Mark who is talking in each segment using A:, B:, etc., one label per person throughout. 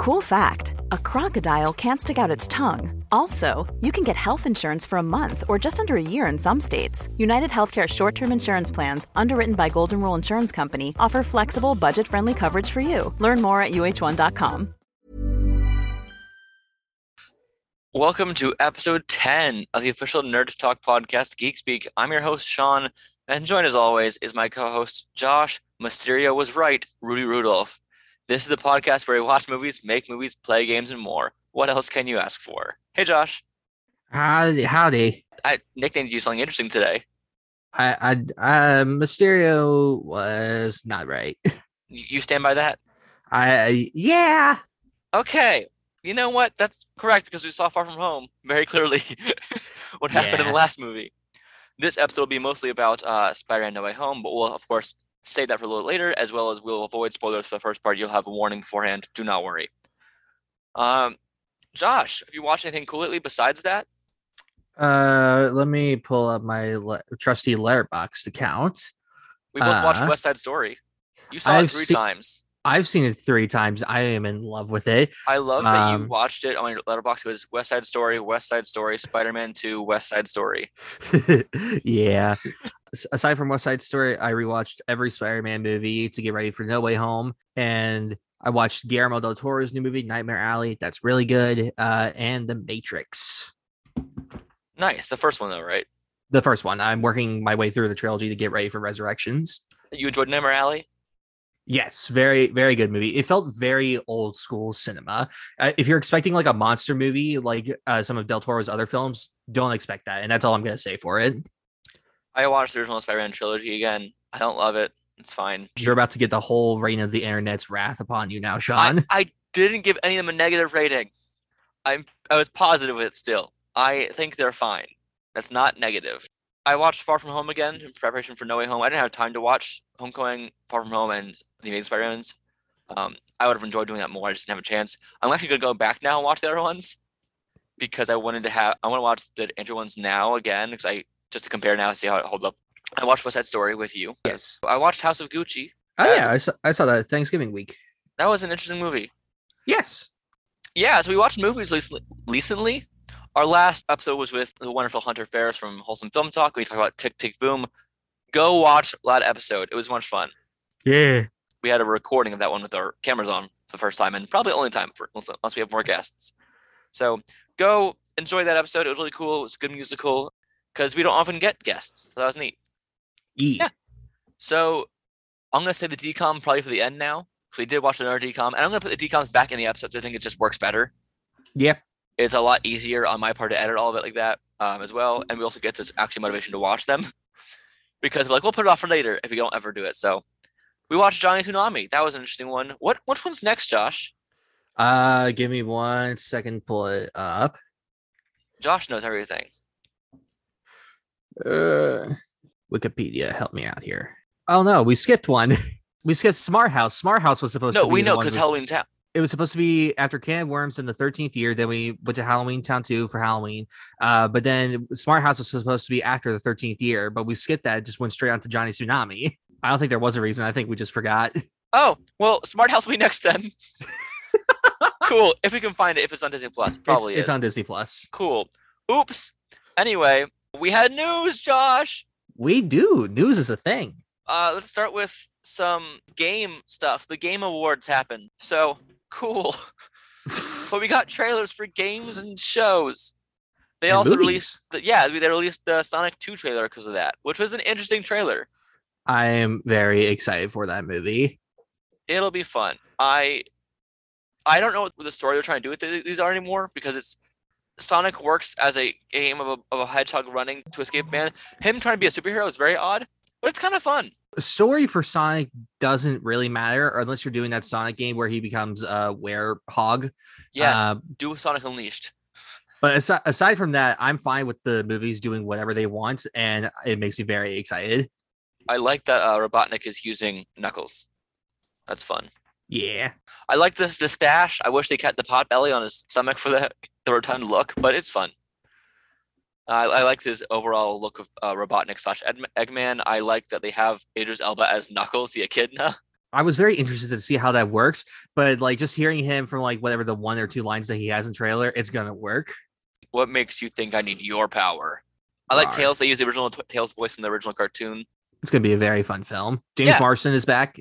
A: Cool fact a crocodile can't stick out its tongue. Also, you can get health insurance for a month or just under a year in some states. United Healthcare short term insurance plans, underwritten by Golden Rule Insurance Company, offer flexible, budget friendly coverage for you. Learn more at uh1.com.
B: Welcome to episode 10 of the official Nerd Talk podcast, Geek Speak. I'm your host, Sean, and joined as always is my co host, Josh. Mysterio was right, Rudy Rudolph. This is the podcast where we watch movies, make movies, play games, and more. What else can you ask for? Hey, Josh.
C: Howdy. howdy.
B: I nicknamed you something interesting today.
C: I, I, uh, Mysterio was not right.
B: You stand by that?
C: I, yeah.
B: Okay. You know what? That's correct because we saw Far From Home very clearly what happened in the last movie. This episode will be mostly about uh, Spider-Man No Way Home, but we'll of course save that for a little later, as well as we'll avoid spoilers for the first part. You'll have a warning beforehand. Do not worry. Um, Josh, have you watched anything cool lately besides that?
C: Uh, let me pull up my le- trusty Letterboxd account.
B: We both watched
C: Uh,
B: West Side Story. You saw
C: I've
B: it three
C: seen-
B: times.
C: I've seen it three times. I am in love with it.
B: I love that you
C: um,
B: watched it on your Letterboxd. It was West Side Story, West Side Story, Spider-Man 2, West Side Story.
C: yeah. Aside from West Side Story, I rewatched every Spider-Man movie to get ready for No Way Home, and I watched Guillermo del Toro's new movie Nightmare Alley. That's really good. Uh, and The Matrix,
B: Nice. The first one though, right?
C: the first one. I'm working my way through the trilogy to get ready for Resurrections.
B: You enjoyed Nightmare Alley?
C: Yes, very very good movie. It felt very old school cinema. Uh, if you're expecting like a monster movie like uh, some of Del Toro's other films, don't expect that. And that's all I'm gonna say for it.
B: I watched the original Spider-Man trilogy again. I don't love it. It's fine.
C: You're about to get the whole reign of the internet's wrath upon you now,
B: I,
C: Sean.
B: I didn't give any of them a negative rating. I'm I was positive with it still. I think they're fine. That's not negative. I watched Far From Home again in preparation for No Way Home. I didn't have time to watch Homecoming, Far From Home, and The Amazing Spider-Mans. Um, I would have enjoyed doing that more. I just didn't have a chance. I'm actually gonna go back now and watch the other ones because I wanted to have. I want to watch the Andrew ones now again because I just to compare now, see how it holds up. I watched West Side Story with you.
C: yes.
B: I watched House of Gucci.
C: Oh yeah, I saw, I saw that Thanksgiving week.
B: That was an interesting movie.
C: Yes.
B: Yeah, so we watched movies recently. recently. Our last episode was with the wonderful Hunter Ferris from Wholesome Film Talk. We talked about Tick Tick Boom. Go watch that episode. It was much fun.
C: Yeah.
B: We had a recording of that one with our cameras on for the first time and probably only time for unless we have more guests. So go enjoy that episode. It was really cool. It was a good musical because we don't often get guests. So that was neat.
C: Yeah.
B: So I'm gonna say the DCOM probably for the end now. So we did watch another DCOM, and I'm gonna put the DCOMs back in the episodes. I think it just works better.
C: Yeah.
B: It's a lot easier on my part to edit all of it like that um, as well, and we also get this actually motivation to watch them because we're like we'll put it off for later if we don't ever do it. So we watched Johnny Tsunami. That was an interesting one. What which one's next, Josh?
C: Uh, give me one second. Pull it up.
B: Josh knows everything.
C: Uh, Wikipedia, help me out here. Oh no, we skipped one. we skipped Smart House. Smart House was supposed
B: No,
C: to be
B: we know because
C: we-
B: Halloweentown.
C: it was supposed to be after Can Worms in the 13th year. Then we went to Halloweentown 2 for Halloween. Uh, but then Smart House was supposed to be after the 13th year, but we skipped that, just went straight on to Johnny Tsunami. I don't think there was a reason. I think we just forgot.
B: Oh well, Smart House will be next then. cool. If we can find it, if it's on Disney Plus, probably
C: it's, it's on Disney Plus.
B: Cool. Oops. Anyway, we had news, Josh.
C: We do. News is a thing.
B: Uh, let's start with some game stuff. The Game Awards happened. So cool. but we got trailers for games and shows. They
C: And
B: also
C: movies.
B: released, the, yeah, they released the Sonic 2 trailer because of that, which was an interesting trailer.
C: I am very excited for that movie.
B: It'll be fun. I, I don't know what the story they're trying to do with these are anymore because it's Sonic works as a game of a, of a hedgehog running to escape man. Him trying to be a superhero is very odd, but it's kind of fun.
C: Story for Sonic doesn't really matter unless you're doing that Sonic game where he becomes a werehog.
B: Yes,
C: Uh,
B: do Sonic Unleashed.
C: but aside, aside from that, I'm fine with the movies doing whatever they want, and it makes me very excited.
B: I like that uh, Robotnik is using Knuckles. That's fun.
C: Yeah.
B: I like this the stash. I wish they kept the pot belly on his stomach for the the rotund look, but it's fun. I, I like this overall look of uh, Robotnik slash Eggman. I like that they have Idris Elba as Knuckles, the Echidna.
C: I was very interested to see how that works, but like just hearing him from like whatever the one or two lines that he has in trailer, it's gonna work.
B: What makes you think I need your power? I like
C: Rawr.
B: Tails. They use the original t- Tails voice from the original cartoon.
C: It's gonna be a very fun film. James
B: Yeah.
C: Marsden is back.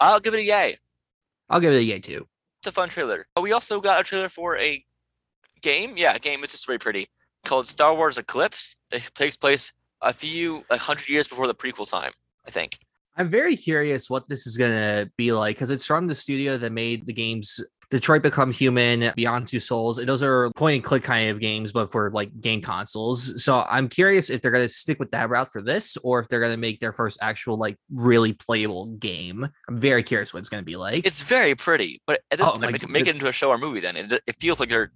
B: I'll give it a yay.
C: I'll give it a yay too.
B: It's a fun trailer. Oh, we also got a trailer for a game. Yeah, a game. It's just very pretty. Called Star Wars Eclipse. It takes place a few, a hundred years before the prequel time, I think.
C: I'm very curious what this is gonna be like because it's from the studio that made the games Detroit Become Human, Beyond Two Souls. Those are point and click kind of games, but for like game consoles. So I'm curious if they're gonna stick with that route for this, or if they're gonna make their first actual like really playable game. I'm very curious what it's gonna be like.
B: It's very pretty, but at this
C: Oh
B: point, make, it- make it into a show or movie. Then it, it feels like they're.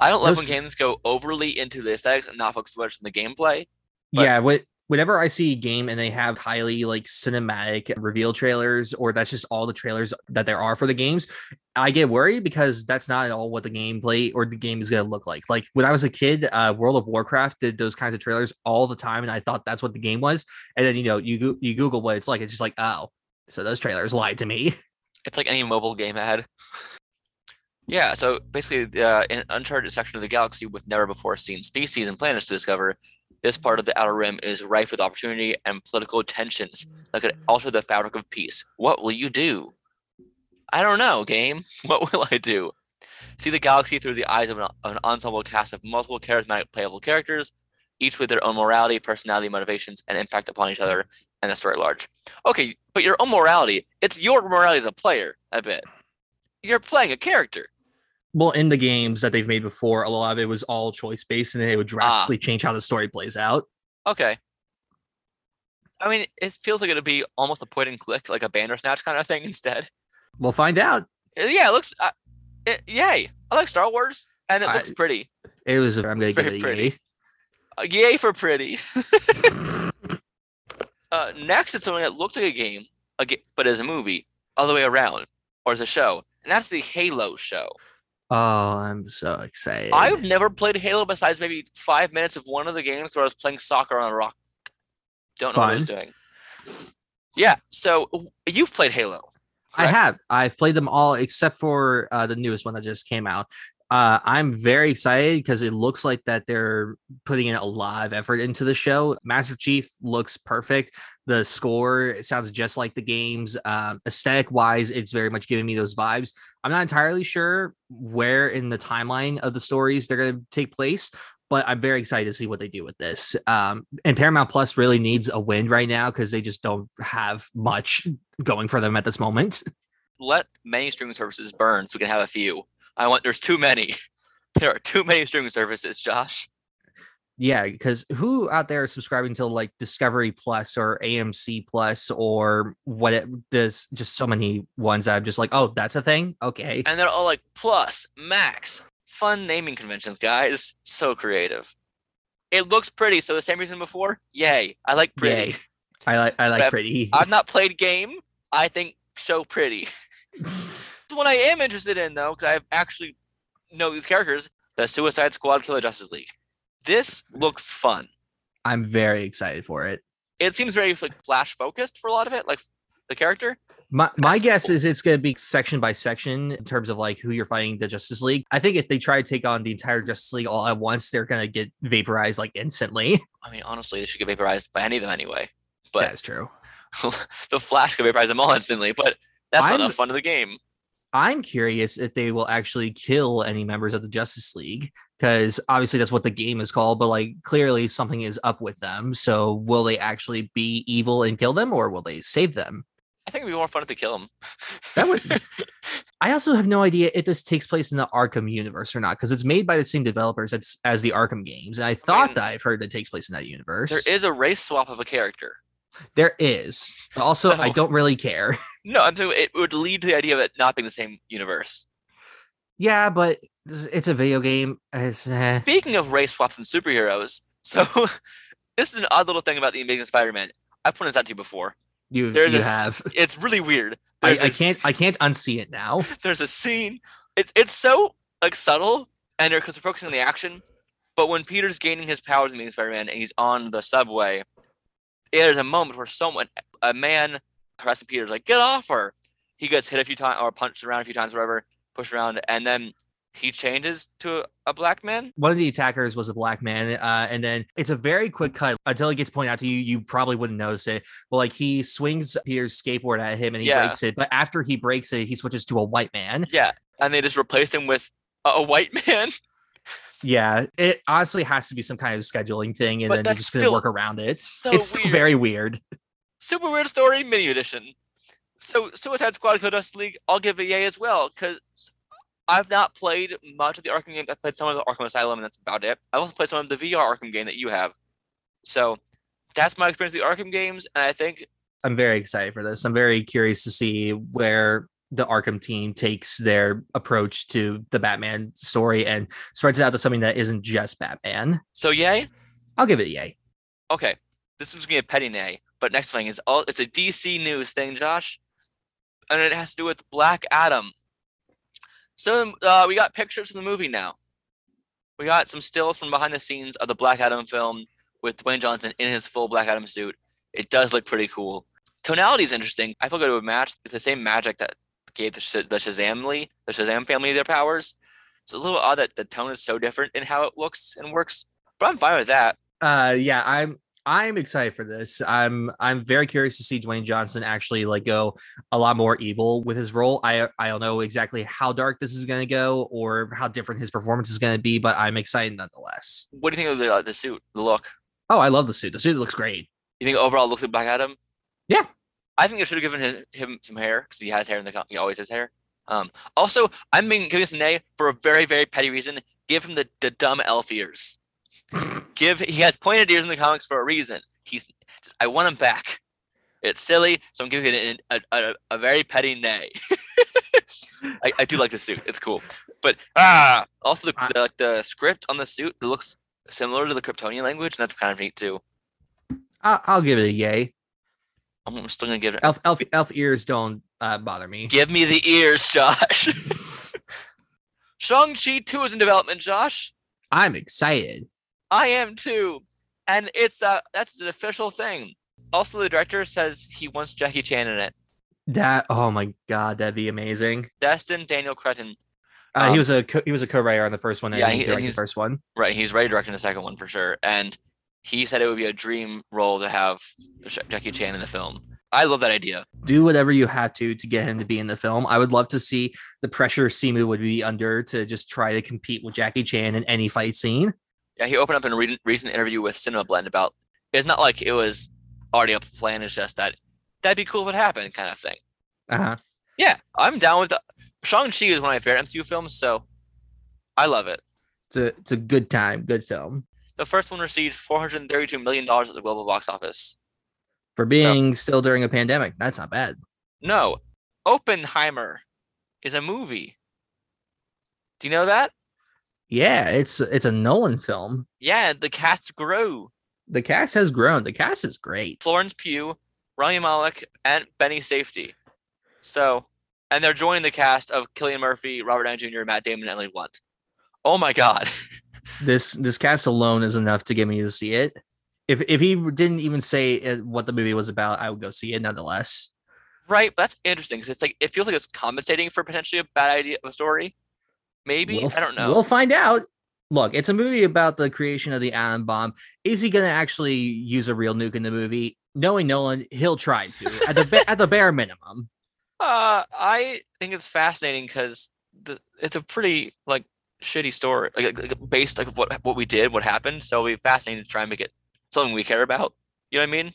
B: I don't love when games go overly into the aesthetics and not focus so much on the gameplay. but-
C: yeah, what whenever I see a game and they have highly like cinematic reveal trailers, or that's just all the trailers that there are for the games, I get worried because that's not at all what the gameplay or the game is gonna look like. Like when I was a kid, uh, World of Warcraft did those kinds of trailers all the time, and I thought that's what the game was. And then you know you you Google what it's like, it's just like oh, so those trailers lied to me.
B: It's like any mobile game ad. Yeah, so basically, uh, an uncharted section of the galaxy with never before seen species and planets to discover. This part of the Outer Rim is rife with opportunity and political tensions that could alter the fabric of peace. What will you do? I don't know, game. What will I do? See the galaxy through the eyes of an, an ensemble cast of multiple charismatic playable characters, each with their own morality, personality, motivations, and impact upon each other and the story at large. Okay, but your own morality, it's your morality as a player, I bet. You're playing a character.
C: Well, in the games that they've made before, a lot of it was all choice based, and it would drastically change how the story plays out.
B: Okay. I mean, it feels like it'd be almost a point and click, like a Bandersnatch kind of thing instead.
C: We'll find out.
B: Uh, Yeah, it looks. Uh, it, yay! I like Star Wars, and it
C: I-
B: looks pretty.
C: It was. I'm gonna give
B: Very
C: it
B: pretty.
C: yay.
B: Uh, yay for pretty. uh, next, it's something that looks like a game, a but as a movie, all the way around, or as a show, and that's the Halo show.
C: Oh, I'm so excited.
B: I've never played Halo besides maybe five minutes of one of the games where I was playing soccer on a rock. Don't know what I was doing. Yeah, so you've played Halo.
C: I have. I've played them all except for uh, the newest one that just came out. Uh, I'm very excited because it looks like that they're putting in a lot of effort into the show. Master Chief looks perfect. The score it sounds just like the games. Um, aesthetic wise, it's very much giving me those vibes. I'm not entirely sure where in the timeline of the stories they're going to take place, but I'm very excited to see what they do with this. Um, and Paramount Plus really needs a win right now because they just don't have much going for them at this moment.
B: Let many streaming services burn so we can have a few. I want. There's too many. There are too many streaming services, Josh.
C: Yeah, because who out there is subscribing to like Discovery Plus or AMC Plus or what it does just so many ones that I'm just like, oh, that's a thing. Okay.
B: And they're all like plus, max, fun naming conventions, guys. So creative. It looks pretty. So the same reason before. Yay! I like pretty.
C: Yay. I like I like
B: But
C: pretty.
B: I've not played game. I think show pretty. What I am interested in though, because I've actually know these characters, the Suicide Squad Killer Justice League. This looks fun.
C: I'm very excited for it.
B: It seems very like flash focused for a lot of it, like the character.
C: My my
B: That's
C: guess
B: cool.
C: is it's gonna be section by section in terms of like who you're fighting the Justice League. I think if they try to take on the entire Justice League all at once, they're gonna get vaporized like instantly.
B: I mean, honestly, they should get vaporized by any of them anyway. But
C: That's true.
B: the Flash could vaporize them all instantly. But that's not
C: I'm-
B: the fun of the game.
C: I'm curious if they will actually kill any members of the Justice League because obviously that's what the game is called, but like clearly something is up with them. So will they actually be evil and kill them or will they save them?
B: I think it'd be more fun if they kill them.
C: That would- I also have no idea if this takes place in the Arkham universe or not because it's made by the same developers as, as the Arkham games. And I thought
B: mean,
C: that I've heard that takes place in that universe.
B: there is a race swap of a character.
C: There is. But also, I don't really care.
B: No, I'm it would lead to the idea of it not being the same universe.
C: Yeah, but it's a video game. Eh.
B: Speaking of race swaps and superheroes, so this is an odd little thing about the Amazing Spider-Man. I pointed this out to you before.
C: You,
B: There's
C: you
B: a
C: have.
B: It's really weird.
C: I,
B: There's
C: I
B: a s-
C: can't. I can't unsee it now.
B: there's a scene. It's it's so like subtle, and because we're focusing on the action. But when Peter's gaining his powers in being Spider-Man, and he's on the subway, there's a moment where someone, a man, harassing Peter's like, "Get off her!" He gets hit a few times or punched around a few times, whatever, pushed around, and then he changes to a, black man.
C: One of the attackers was a black man, uh, and then it's a very quick cut until it gets pointed out to you. You probably wouldn't notice it. But like he swings Peter's skateboard at him and he
B: Yeah.
C: breaks it. But after he breaks it, he switches to a white man.
B: Yeah, and they just replaced him with a, a white man.
C: Yeah, it honestly has to be some kind of scheduling thing, and
B: But
C: then they're just gonna work around it.
B: so
C: it's still
B: weird.
C: very weird.
B: Super weird story, mini edition. So Suicide Squad Kill Justice League, I'll give it a yay as well because I've not played much of the Arkham games. I've played some of the Arkham Asylum, and that's about it. I've also played some of the VR Arkham game that you have. So that's my experience with the Arkham games, and I think
C: I'm very excited for this. I'm very curious to see where the Arkham team takes their approach to the Batman story and spreads it out to something that isn't just Batman.
B: so. Yay.
C: I'll give it a yay.
B: Okay, this is gonna be a petty nay, but next thing is all. It's a DC news thing, Josh, and it has to do with Black Adam. So uh, we got pictures from the movie now. We got some stills from behind the scenes of the Black Adam film with Dwayne Johnson in his full Black Adam suit. It does look pretty cool. Tonality is interesting. I feel good it would match. It's the same magic that gave the, Sh- the Shazamly, the Shazam family their powers. It's a little odd that the tone is so different in how it looks and works, but I'm fine with that.
C: Uh yeah, I'm I'm excited for this. I'm I'm very curious to see Dwayne Johnson actually like go a lot more evil with his role. I I don't know exactly how dark this is going to go or how different his performance is going to be, but I'm excited nonetheless.
B: What do you think of the uh, the suit, the look?
C: Oh, I love the suit. The suit looks great.
B: You think overall it looks like Black Adam?
C: Yeah.
B: I think they should have given him, him some hair because he has hair in the com- he always has hair. Um, also, I'm being giving this an A for a very very petty reason. Give him the, the dumb elf ears. Give he has pointed ears in the comics for a reason. He's just, I want him back. It's silly, so I'm giving it a, a, a, very petty nay. I, I do like the suit; it's cool. But ah, also the, the like the script on the suit it looks similar to the Kryptonian language, and that's kind of neat too.
C: I'll, I'll give it a yay.
B: I'm still gonna give it.
C: Elf elf elf ears don't uh, bother me.
B: Give me the ears, Josh. Shang-Chi 2 is in development, Josh.
C: I'm excited.
B: I am too. And it's uh that's an official thing. Also, the director says he wants Jackie Chan in it.
C: That oh my god, that'd be amazing.
B: Destin Daniel Cretton.
C: Uh,
B: Um,
C: he was a co- he was a co-writer on the first one and
B: yeah,
C: he
B: he-
C: directed the first one.
B: Right, he's ready directing the second one for sure. And he said it would be a dream role to have Jackie Chan in the film. I love that idea.
C: Do whatever you had to to get him to be in the film. I would love to see the pressure Simu would be under to just try to compete with Jackie Chan in any fight scene.
B: Yeah, he opened up in a re- recent interview with Cinema Blend about it's not like it was already a plan. It's just that that'd be cool if it happened, kind of thing.
C: Uh-huh.
B: Yeah, I'm down with the Shang-Chi is one of my favorite MCU films, so I love it.
C: It's a it's a good time, good film.
B: The first one received $432 million at the global box office.
C: For being still during a pandemic, that's not bad.
B: No, Oppenheimer is a movie. Do you know that?
C: Yeah, it's it's a Nolan film.
B: Yeah, the cast grew.
C: The cast has grown. The cast is great.
B: Florence Pugh, Rami Malek, and Benny Safdie. So, and they're joining the cast of Cillian Murphy, Robert Downey Jr., Matt Damon, and Emily Blunt. Oh my God.
C: This this cast alone is enough to get me to see it. If if he didn't even say uh, what the movie was about, I would go see it nonetheless.
B: right, but that's interesting because it's like it feels like it's compensating for potentially a bad idea of a story. Maybe
C: We'll
B: I don't know.
C: We'll find out. Look, it's a movie about the creation of the atom bomb. Is he going to actually use a real nuke in the movie? Knowing Nolan, he'll try to at the ba- at the bare minimum.
B: Uh, I think it's fascinating because it's a pretty like shitty story, like, like based like what what we did, what happened. So it'll be fascinating to try and make it something we care about. You know what I mean?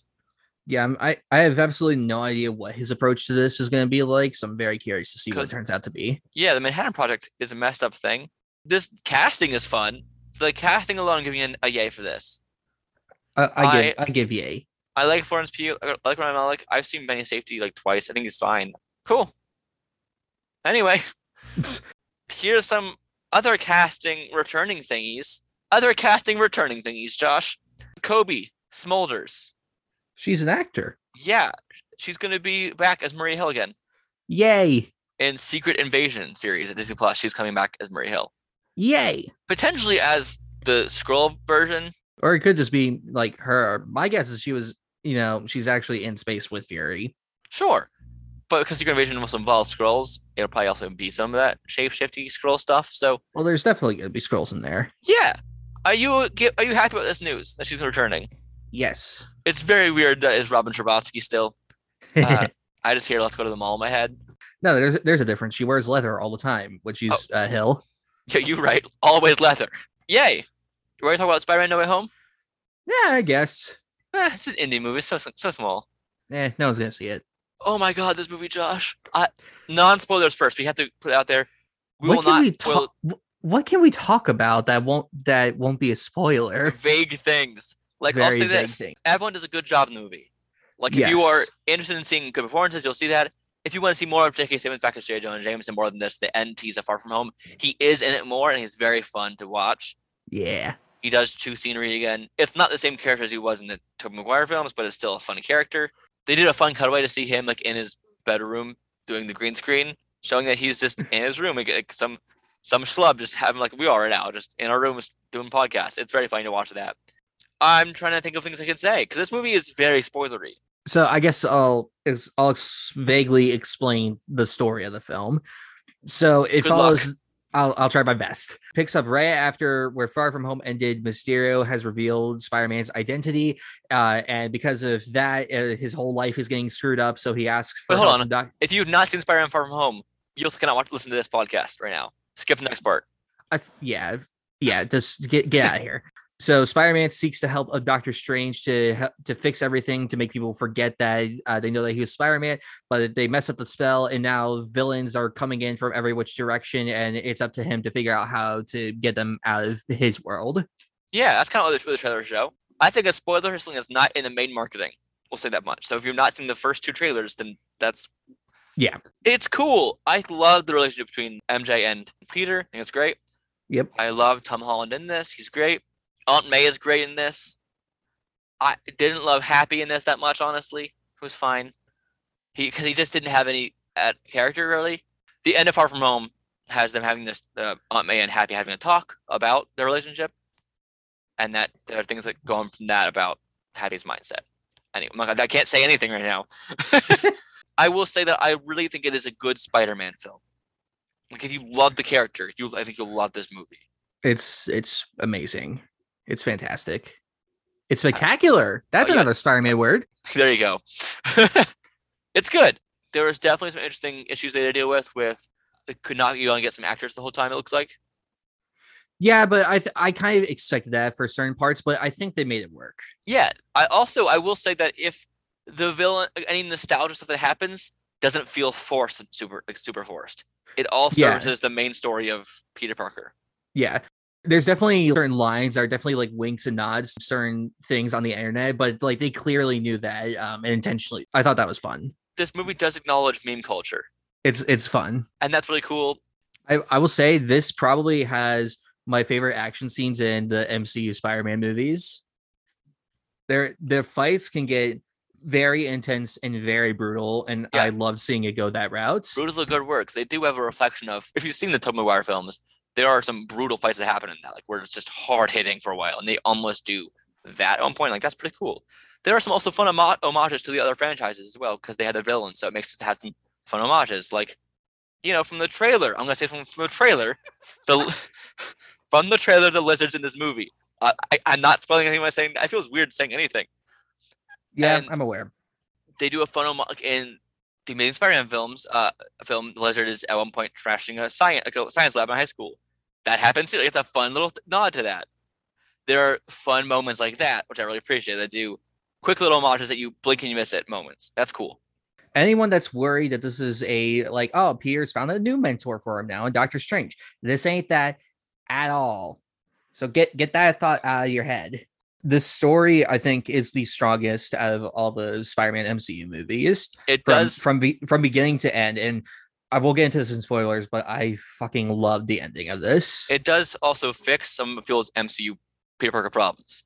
C: Yeah, I'm- I I have absolutely no idea what his approach to this is going to be like. So I'm very curious to see what it turns out to be.
B: Yeah, the Manhattan Project is a messed up thing. This casting is fun. So the casting alone, giving an, a yay for this.
C: I, I give
B: I-
C: I give yay.
B: I like Florence Pugh. I like Ryan Malek. I've seen Benny Safdie like twice. I think he's fine. Cool. Anyway, here's some other casting returning thingies. Other casting returning thingies, Josh. Cobie Smulders.
C: She's an actor.
B: Yeah, she's gonna be back as Maria Hill again
C: Yay.
B: in Secret Invasion series at Disney Plus. She's coming back as Maria Hill,
C: Yay.
B: potentially as the Skrull version.
C: Or it could just be like her. My guess is she was, you know, she's actually in space with Fury.
B: Sure. But because Secret Invasion also involves Skrulls, it'll probably also be some of that shape shifty Skrull stuff. So
C: Well, there's definitely gonna be Skrulls in there.
B: yeah. Are you are you happy about this news that she's returning?
C: Yes.
B: It's very weird that is Robin Scherbatsky still. Uh, I just hear let's go to the mall in my head.
C: no, there's there's a difference. She wears leather all the time, which she's uh, Hill.
B: Yeah, you're right. Always leather. Yay. You ready to talk about Spider-Man No Way Home?
C: Yeah, I guess.
B: Eh, it's an indie movie, so so small.
C: Eh, no one's gonna see it.
B: Oh my god, this movie, Josh. I, non-spoilers first. We have to put it out there. We
C: what
B: will
C: can
B: not
C: we
B: spoil
C: talk? What can we talk about that won't that won't be a spoiler?
B: vague things. Like I'll say this:
C: thing.
B: everyone does a good job in the movie. Like if you are interested in seeing good performances, you'll see that. If you want to see more of J.K. Simmons back as J. Jonah Jameson more than this, the end tease of Far From Home, he is in it more, and he's very fun to watch.
C: Yeah.
B: He does chew scenery again. It's not the same character as he was in the Tobey Maguire films, but it's still a funny character. They did a fun cutaway to see him like in his bedroom doing the green screen, showing that he's just in his room, like, some some schlub just having like we are right now, just in our room doing podcasts. It's very funny to watch that. I'm trying to think of things I can say because this movie is very spoilery.
C: So I guess I'll I'll vaguely explain the story of the film. So it
B: Good luck.
C: follows. I'll I'll try my best. Picks up right after where Far From Home ended. Mysterio has revealed Spider-Man's identity, uh, and because of that, uh, his whole life is getting screwed up. So he asks for
B: Wait, hold on.
C: Doc-
B: If you've not seen Spider-Man Far From Home, you also cannot watch listen to this podcast right now. Skip the next part.
C: I f- yeah, yeah, just get get out of here. So Spider-Man seeks the help of Doctor Strange to to fix everything to make people forget that uh, they know that he was Spider-Man, but they mess up the spell, and now villains are coming in from every which direction, and it's up to him to figure out how to get them out of his world.
B: Yeah, that's kind of what the, what the trailers show. I think a spoiler is something that's not in the main marketing. We'll say that much. So if you've not seen the first two trailers, then that's
C: Yeah.
B: it's cool. I love the relationship between MJ and Peter. I think it's great.
C: Yep.
B: I love Tom Holland in this. He's great. Aunt May is great in this. I didn't love Happy in this that much, honestly. It was fine. He because he just didn't have any uh, character really. The end of Far From Home has them having this uh, Aunt May and Happy having a talk about their relationship, and that there are things that go on from that about Happy's mindset. Anyway, I'm I can't say anything right now. I will say that I really think it is a good Spider-Man film. Like if you love the character, you I think you'll love this movie.
C: It's it's amazing. It's fantastic. It's spectacular. That's
B: oh, yeah.
C: another Spider-Man word.
B: There you go. it's good. There was definitely some interesting issues they had to deal with. With it could not you only get some actors the whole time. It looks like.
C: Yeah, but I th- I kind of expected that for certain parts, but I think they made it work.
B: Yeah. I also I will say that if the villain any nostalgia stuff that happens doesn't feel forced super like super forced. It all
C: Yeah.
B: serves as the main story of Peter Parker.
C: Yeah. There's definitely certain lines are definitely like winks and nods, to certain things on the internet, but like they clearly knew that um and intentionally. I thought that was fun.
B: This movie does acknowledge meme culture,
C: It's it's fun.
B: and that's really cool.
C: I, I will say this probably has my favorite action scenes in the MCU Spider-Man movies. Their their fights can get very intense and very brutal, and
B: Yeah.
C: I love seeing it go that route.
B: Brutal's a good work. 'cause They do have a reflection of if you've seen the Tobey Maguire films, there are some brutal fights that happen in that, like where it's just hard hitting for a while, and they almost do that at one point. Like that's pretty cool. There are some also fun homo- homages to the other franchises as well because they had the villains, so it makes it have some fun homages. Like, you know, from the trailer, I'm gonna say from, from the trailer, the from the trailer, the lizards in this movie. Uh, I, I'm not spoiling anything by saying. It feels weird saying anything.
C: Yeah,
B: and-
C: I'm aware.
B: they do a fun homage in the Amazing Spider-Man films. Uh, a film the Lizard is at one point trashing a science like a science lab in high school. That happens too. It's a fun little nod to that. There are fun moments like that, which I really appreciate. That do quick little homages that you blink and you miss it moments. That's cool.
C: Anyone that's worried that this is a like, oh, Peter's found a new mentor for him now, and Doctor Strange. This ain't that at all. So get get that thought out of your head. The story, I think, is the strongest out of all the Spider-Man MCU movies.
B: It
C: From
B: does.
C: from be, from beginning to end, and I will get into this in spoilers, but I fucking love the ending of this.
B: It does also fix some of people's MCU Peter Parker problems.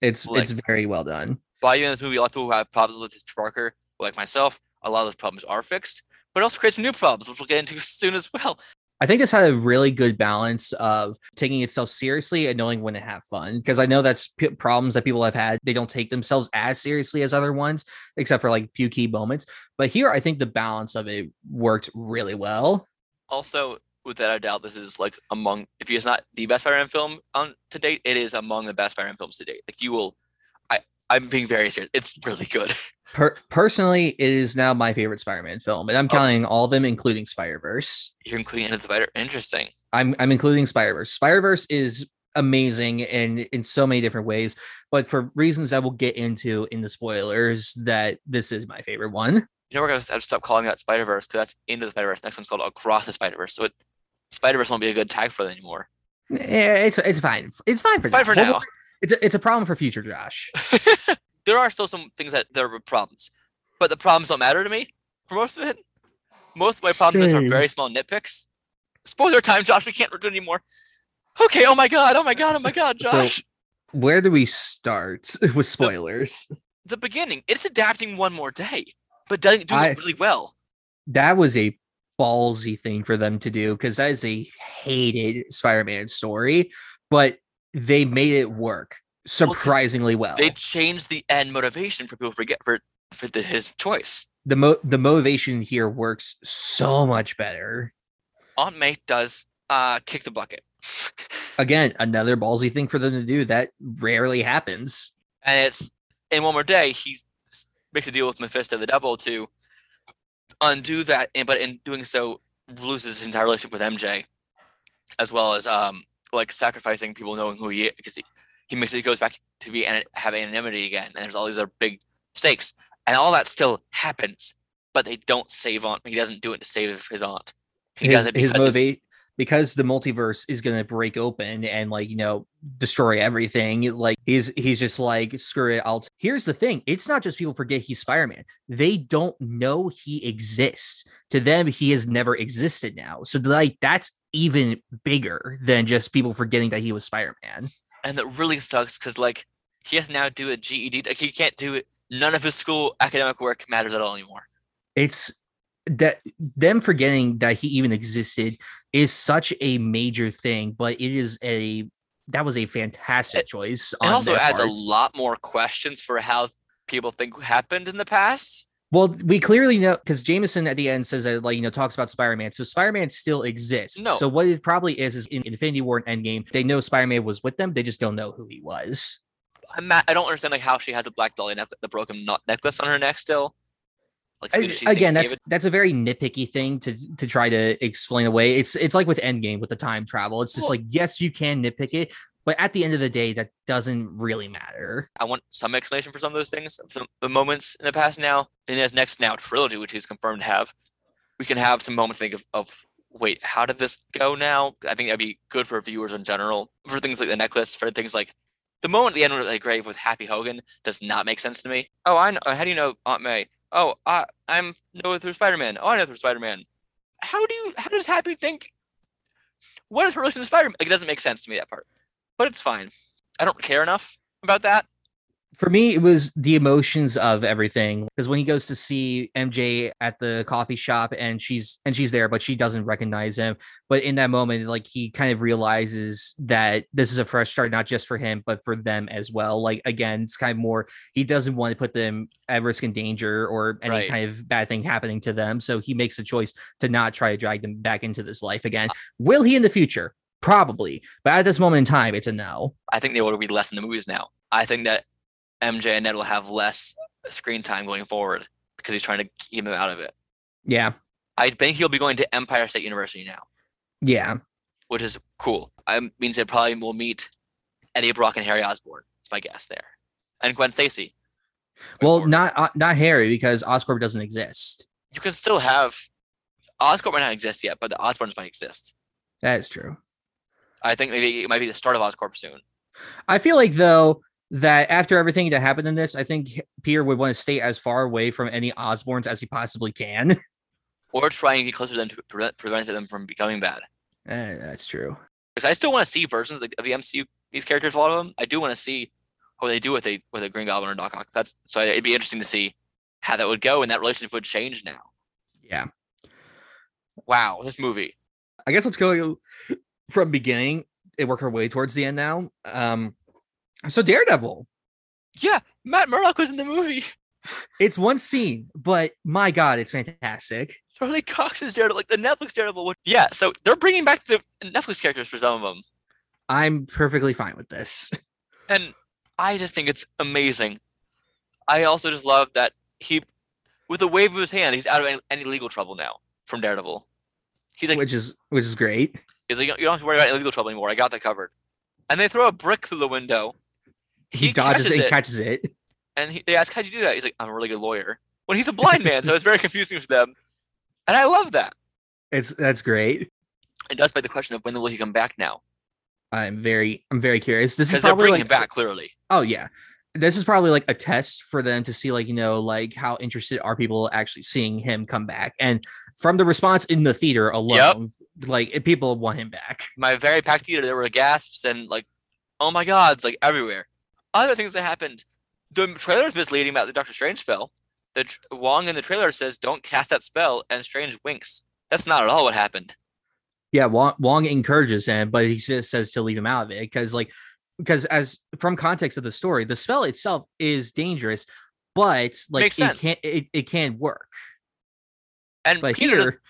C: it's
B: like-
C: it's very well done.
B: By the end of this movie, a lot of people who have problems with Peter Parker, like myself, a lot of those problems are fixed. But it also creates some new problems, which we'll get into soon as well.
C: I think this had a really good balance of taking itself seriously and knowing when to have fun. Because I know that's p- problems that people have had. They don't take themselves as seriously as other ones, except for like a few key moments. But here, I think the balance of it worked really well.
B: Also, without a doubt, this is like among, if it's not the best Spider-Man film on to date, it is among the best Spider-Man films to date. Like you will, I'm being very serious. It's really good.
C: Per- personally, it is now my favorite Spider-Man film, and I'm
B: Oh.
C: counting all of them, including Spider-Verse.
B: You're including Into the Spider. Interesting.
C: I'm I'm including Spider-Verse. Spider-Verse is amazing in in so many different ways, but for reasons that we'll get into in the spoilers, that this is my favorite one.
B: You know, we're gonna have to stop calling that Spider Verse because that's Into the Spider Verse. Next one's called Across the Spider Verse. So it, Spider Verse won't be a good tag for it anymore.
C: Yeah, it's it's fine. It's fine for
B: It's fine for
C: We'll-
B: now.
C: It's a, it's a problem for future Josh.
B: there are still some things that there are problems, but the problems don't matter to me for most of it. Most of my problems are very small nitpicks. Spoiler time, Josh. We can't do it anymore. Okay. Oh my god. Oh my god. Oh my god,
C: So-
B: Josh.
C: Where do we start with spoilers?
B: the beginning. It's adapting one more day, but doing, doing
C: I-
B: it really well.
C: That was a ballsy thing for them to do because that is a hated Spider-Man story, but they made it work surprisingly well.
B: They changed the end motivation for people forget for for the, his choice.
C: the mo- the motivation here works so much better.
B: Aunt May does uh kick the bucket.
C: Again, another ballsy thing for them to do that rarely happens.
B: and it's in one more day he makes a deal with Mephisto the Devil to undo that, and but in doing so loses his entire relationship with MJ, as well as um like sacrificing people knowing who he is because he, he makes it goes back to be and have anonymity again, and there's all these other big stakes, and all that still happens, but they don't save Aunt. He doesn't do it to save his aunt. He
C: his,
B: does it
C: his
B: because his-
C: motivate because the multiverse is going to break open and like you know destroy everything like he's he's just like screw it i'll t-" here's the thing it's not just people forget he's spider-man they don't know he exists to them he has never existed now so like that's even bigger than just people forgetting that he was spider-man
B: and that really sucks because like he has to now do a GED. Like he can't do it. None of his school academic work matters at all anymore.
C: it's that them forgetting that he even existed is such a major thing but it is a that was a fantastic choice
B: and
C: on
B: also adds a lot more questions for how people think happened in the past.
C: Well, we clearly know because Jameson at the end says that, like, you know, talks about Spider Man. So Spider Man still exists.
B: No.
C: So what it probably is is in Infinity War and Endgame, they know Spider Man was with them. They just don't know who he was.
B: I'm not, I don't understand like how she has a black dolly neck, the broken necklace on her neck still. Like who
C: I-
B: does she
C: again, that's
B: it?
C: that's a very nitpicky thing to to try to explain away. It's it's like with Endgame with the time travel. It's just like yes, you can nitpick it, but at the end of the day, that doesn't really matter.
B: I want some explanation for some of those things, some the moments in the past now. In his next now trilogy, which he's confirmed to have, we can have some moments think of, of wait, how did this go now? I think that'd be good for viewers in general. For things like the necklace, for things like the moment at the end of the grave with Happy Hogan does not make sense to me. Oh, I know. How do you know Aunt May? Oh, I I'm know through Spider Man. Oh, I know through Spider Man. How do you? How does Happy think? What is her relation to Spider Man? Like, it doesn't make sense to me that part, but it's fine. I don't care enough about that.
C: For me, it was the emotions of everything. Because when he goes to see MJ at the coffee shop and she's and she's there, but she doesn't recognize him. But in that moment, like he kind of realizes that this is a fresh start, not just for him, but for them as well. Like again, it's kind of more he doesn't want to put them at risk and danger or any
B: Right.
C: kind of bad thing happening to them. So he makes a choice to not try to drag them back into this life again. Uh, will he in the future? Probably. But at this moment in time, it's a no.
B: I think they will be less in the movies now. I think that MJ and Ned will have less screen time going forward because he's trying to keep them out of it.
C: Yeah.
B: I think he'll be going to Empire State University now,
C: Yeah.
B: which is cool. I means they probably will meet Eddie Brock and Harry Osborn. That's my guess there, and Gwen Stacy.
C: Well,
B: forward.
C: not uh, not Harry because Oscorp doesn't exist.
B: you can still have Oscorp might not exist yet, but the Osborns might exist.
C: That is true.
B: I think maybe it might be the start of Oscorp soon.
C: I feel like though that after everything that happened in this, I think Peter would want to stay as far away from any Osborns as he possibly can.
B: Or try and get closer to them to prevent, prevent them from becoming bad.
C: Eh, that's true.
B: Because I still want to see versions of the, of the MCU these characters. A lot of them, I do want to see what they do with a with a Green Goblin or Doc Ock. That's so it'd be interesting to see how that would go and that relationship would change now.
C: Yeah.
B: Wow, this movie.
C: I guess let's go from beginning and work our way towards the end now. Um, so Daredevil,
B: Yeah, Matt Murdock was in the movie.
C: it's one scene, but my God, it's fantastic.
B: Charlie Cox is Daredevil, like the Netflix Daredevil. Would, yeah, so they're bringing back the Netflix characters for some of them,
C: I'm perfectly fine with this.
B: and I just think it's amazing. I also just love that he, with a wave of his hand, he's out of any, any legal trouble now from Daredevil. He's like,
C: which is which is great.
B: he's like, you don't have to worry about legal trouble anymore. I got that covered. And they throw a brick through the window,
C: He,
B: He
C: dodges it and catches it.
B: and he, they ask, "How'd you do that?" He's like, "I'm a really good lawyer." When he's a blind man, so it's very confusing for them. And I love that.
C: It's that's great.
B: It does beg the question of when will he come back now?
C: I'm very I'm very curious. This is probably
B: bringing
C: like
B: him back clearly.
C: oh yeah. This is probably like a test for them to see like you know like how interested are people actually seeing him come back. And from the response in the theater alone, like people want him back.
B: My very packed theater, there were gasps and like, "Oh my God!" It's like everywhere. Other things that happened. The trailer is misleading about the Doctor Strange spell. The Wong in the trailer says, "Don't cast that spell," and Strange winks. That's not at all what happened.
C: Yeah, Wong, Wong encourages him, but he just says to leave him out of it because like because as from context of the story, the spell itself is dangerous, but like it can't it, it can work.
B: And
C: But
B: Peter does
C: here,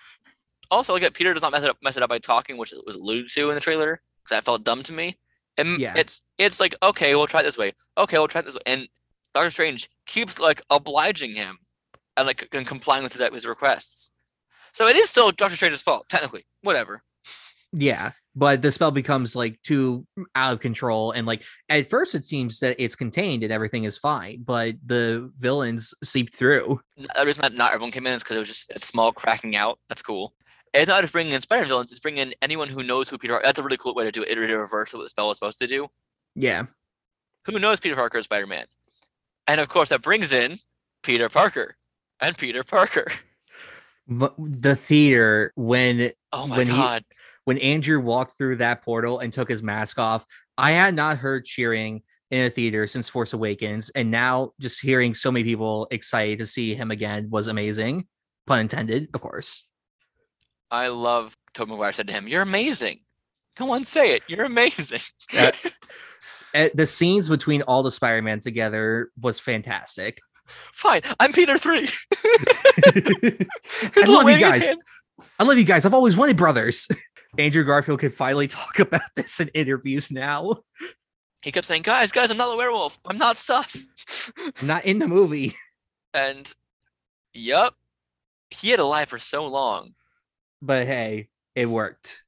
B: also like Peter does not mess it up mess it up by talking, which was alluded to in the trailer because that felt dumb to me. And
C: Yeah.
B: it's it's like okay, we'll try it this way. Okay, we'll try it this way. And Doctor Strange keeps like obliging him and like and complying with his, his requests. So it is still Doctor Strange's fault, technically. Whatever.
C: yeah, but the spell becomes like too out of control, and like at first it seems that it's contained and everything is fine, but the villains seep through.
B: The reason that not everyone came in is because it was just a small cracking out. That's cool. It's not just bringing in Spider-Man villains; it's bringing in anyone who knows who Peter. That's a really cool way to do it. Iterative reverse of what the spell was supposed to do.
C: Yeah,
B: who knows Peter Parker is Spider Man? And of course, that brings in Peter Parker and Peter Parker.
C: the theater when
B: Oh my
C: When he-
B: god.
C: when Andrew walked through that portal and took his mask off, I had not heard cheering in a theater since Force Awakens, and now just hearing so many people excited to see him again was amazing. Pun intended, of course.
B: I love Tobey Maguire said to him, You're amazing. Come on, say it. You're amazing.
C: Uh, Eh, The scenes between all the Spider-Man together was fantastic.
B: Fine. I'm Peter 3.
C: I love you guys. I love you guys. I've always wanted brothers. Andrew Garfield can finally talk about this in interviews now.
B: He kept saying, Guys, guys, I'm not a werewolf. I'm not sus.
C: Not in the movie.
B: and yep, He had a lie for so long.
C: But hey, it worked.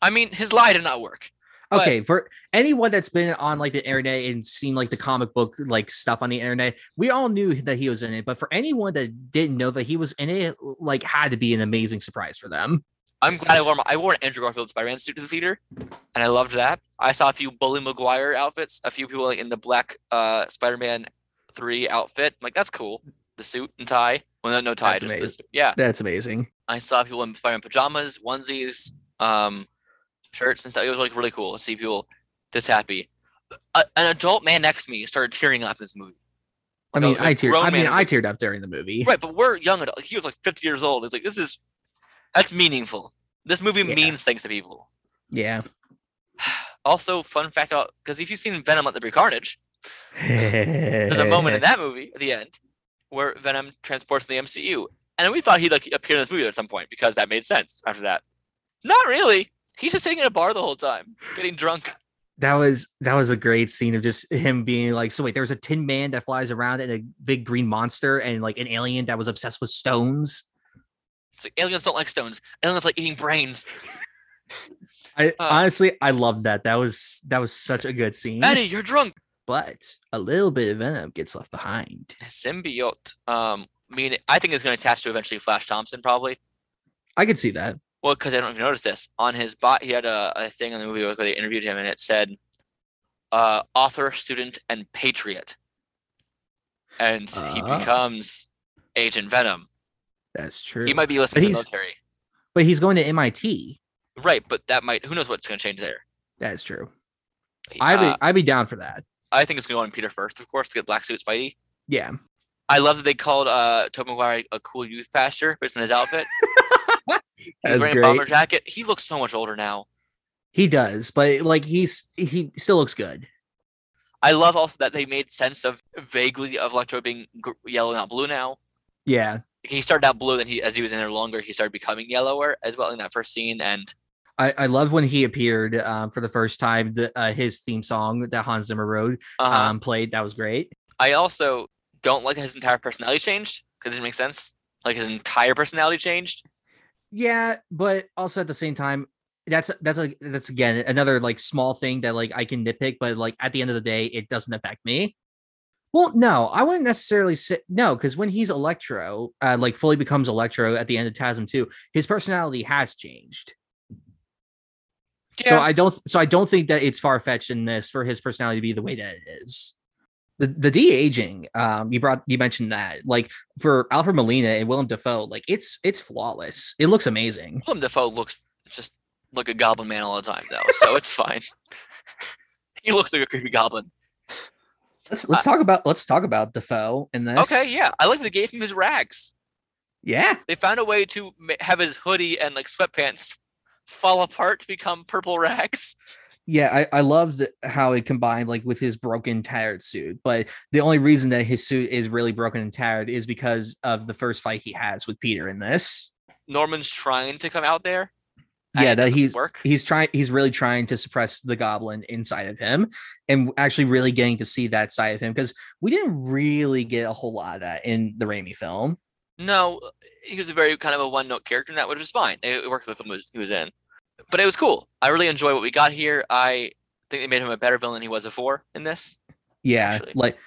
B: I mean, his lie did not work. But-
C: okay for anyone that's been on like the internet and seen like the comic book like stuff on the internet we all knew that he was in it but for anyone that didn't know that he was in it like had to be an amazing surprise for them
B: I'm glad I wore my, I wore an Andrew Garfield Spider-Man suit to the theater, and I loved that. I saw a few Bully Maguire outfits, a few people like, in the black uh, Spider-Man three outfit. I'm like that's cool, the suit and tie. Well, no, no tie,
C: That's
B: just the
C: amazing.
B: suit. Yeah,
C: that's amazing
B: I saw people in Spider-Man pajamas, onesies, um, shirts and stuff. It was like really cool to see people this happy. A, an adult man next to me started tearing up this movie.
C: i mean i teared i mean i
B: like-
C: teared up during the movie
B: Right, but we're young adults. He was like 50 years old. It's like this is that's meaningful. This movie
C: Yeah.
B: means things to people.
C: yeah
B: Also, fun fact about because if you've seen Venom Let There Be Carnage, there's a moment in that movie at the end where Venom transports to the MCU, and we thought he'd like appear in this movie at some point because that made sense. After that, not really. He's just sitting in a bar the whole time, getting drunk.
C: that was that was a great scene of just him being like so wait there's a tin man that flies around and a big green monster and like an alien that was obsessed with stones
B: It's like aliens don't like stones. Aliens like eating brains.
C: I
B: Uh,
C: honestly I loved that. That was that was such a good scene.
B: Eddie, you're drunk.
C: But a little bit of venom gets left behind.
B: Symbiote. Um, mean, I think it's going to attach to eventually Flash Thompson, probably.
C: I could see that.
B: Well, because I don't even notice this on his bot, he had a, a thing in the movie where they interviewed him, and it said, uh, author, student, and patriot, and he
C: Ah.
B: becomes Agent Venom.
C: That's true.
B: He might be listening to the military,
C: but he's going to MIT.
B: right? But that might who knows what's going to change there.
C: That's true. I'd be
B: Uh,
C: I'd be down for that.
B: I think it's going to go on Peter first, of course, to get Black Suit Spidey.
C: Yeah.
B: I love that they called uh Tobey Maguire a cool youth pastor based on his outfit. He's
C: That's
B: wearing a bomber jacket. He looks so much older now.
C: He does, but like he's he still looks good.
B: I love also that they made sense of vaguely of Electro being gr- yellow, not blue now.
C: Yeah.
B: He started out blue, then he, as he was in there longer, he started becoming yellower as well in that first scene. And
C: I, I love when he appeared um, for the first time. The, uh, his theme song that Hans Zimmer wrote
B: uh
C: um, played. That was great.
B: I also don't like his entire personality changed because it didn't make sense. Like his entire personality changed.
C: Yeah, but also at the same time, that's that's like that's again another like small thing that like I can nitpick, but like at the end of the day, it doesn't affect me. Well, no, I wouldn't necessarily say no, because when he's Electro, uh, like fully becomes Electro at the end of TASM 2, his personality has changed. So I don't so I don't think that it's far fetched in this for his personality to be the way that it is. The the de aging, um, you brought you mentioned that like for Alfred Molina and Willem Dafoe, like it's it's flawless. It looks amazing.
B: Willem Dafoe looks just like a goblin man all the time, though, so it's fine. he looks like a creepy goblin.
C: Let's let's talk about let's talk about Dafoe in this.
B: Okay, yeah, I like they gave him his rags.
C: Yeah.
B: They found a way to have his hoodie and like sweatpants fall apart to become purple rags.
C: Yeah, I, I loved how it combined like with his broken tired suit. But the only reason that his suit is really broken and tired is because of the first fight he has with Peter in this.
B: Norman's trying to come out there.
C: Yeah, that he's
B: work.
C: he's trying he's really trying to suppress the goblin inside of him and actually really getting to see that side of him because we didn't really get a whole lot of that in the Raimi film.
B: No, he was a very kind of a one note character in that, was fine. It, worked with him he was in, but it was cool. I really enjoy what we got here. I think they made him a better villain than he was before in this.
C: Yeah,
B: Actually.
C: like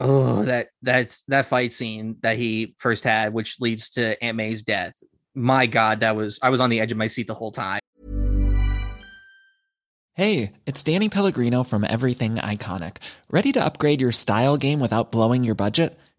C: oh that that's that fight scene that he first had, which leads to Aunt May's death. My God, that was I was on the edge of my seat the whole time.
D: Hey, it's Danny Pellegrino from Everything Iconic. Ready to upgrade your style game without blowing your budget?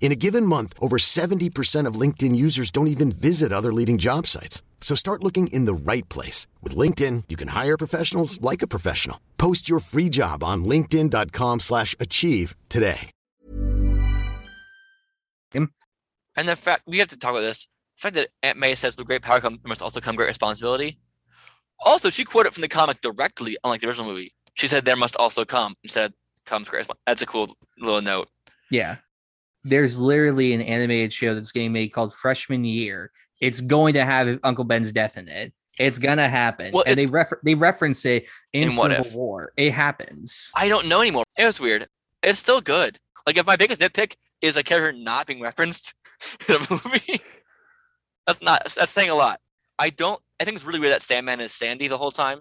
E: In a given month, over 70% of LinkedIn users don't even visit other leading job sites. So start looking in the right place. With LinkedIn, you can hire professionals like a professional. Post your free job on linkedin.com slash achieve today.
B: And the fact we have to talk about this. The fact that Aunt May says, "The great power comes must also come great responsibility." Also, she quoted from the comic directly, unlike the original movie. She said, "There must also come," instead of "comes great." respons-" That's a cool little note.
C: Yeah. There's literally an animated show that's getting made called Freshman Year. It's going to have Uncle Ben's death in it. It's gonna happen,
B: Well,
C: and they refer they reference it in,
B: In
C: Civil
B: If.
C: War. It happens.
B: I don't know anymore. It was weird. It's still good. Like if my biggest nitpick is a character not being referenced in a movie, that's not that's saying a lot. I don't. I think it's really weird that Sandman is Sandy the whole time.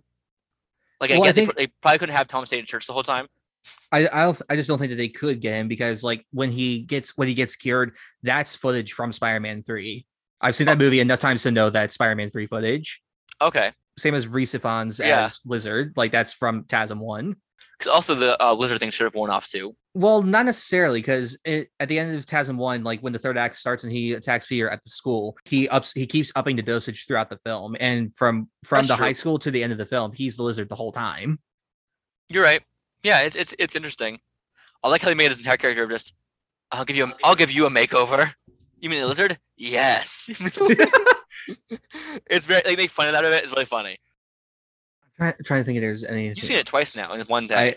B: Like I
C: Well, I
B: get they,
C: think-
B: they probably couldn't have Thomas Haden Church the whole time.
C: I I, I just don't think that they could get him because like when he gets when he gets cured, that's footage from Spider-Man Three. I've seen
B: Oh.
C: that movie enough times to know that Spider-Man Three footage.
B: Okay.
C: Same as Rhys Ifans
B: Yeah.
C: as Lizard, like that's from TASM One.
B: Because also the uh, lizard thing should have worn off too.
C: Well, not necessarily, because at the end of TASM one, like when the third act starts and he attacks Peter at the school, he ups he keeps upping the dosage throughout the film, and from from
B: That's
C: the
B: true.
C: high school to the end of the film, he's the lizard the whole time.
B: You're right. Yeah, it's it's it's interesting. I like how they made his entire character of just. I'll give you a, I'll give you a makeover. You mean a lizard? Yes. it's very they make fun of that of it. It's really funny.
C: I'm trying to think if there's any.
B: You've seen it twice now in one day.
C: I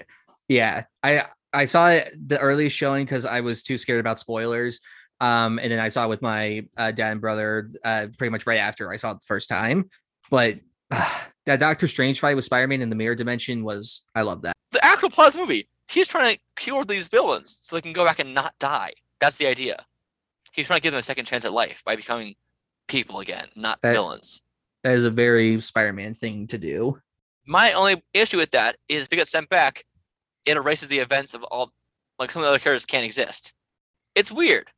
C: yeah, I I saw it the early showing because I was too scared about spoilers. Um, and then I saw it with my uh, dad and brother uh, pretty much right after I saw it the first time. But that Doctor Strange fight with Spider-Man in the mirror dimension was I love that.
B: the actual plot of the movie, he's trying to cure these villains so they can go back and not die. That's the idea. He's trying to give them a second chance at life by becoming people again, not
C: That-
B: villains.
C: That is a very Spider-Man thing to do.
B: My only issue with that is if they get sent back, it erases the events of all like some of the other characters can't exist. It's weird.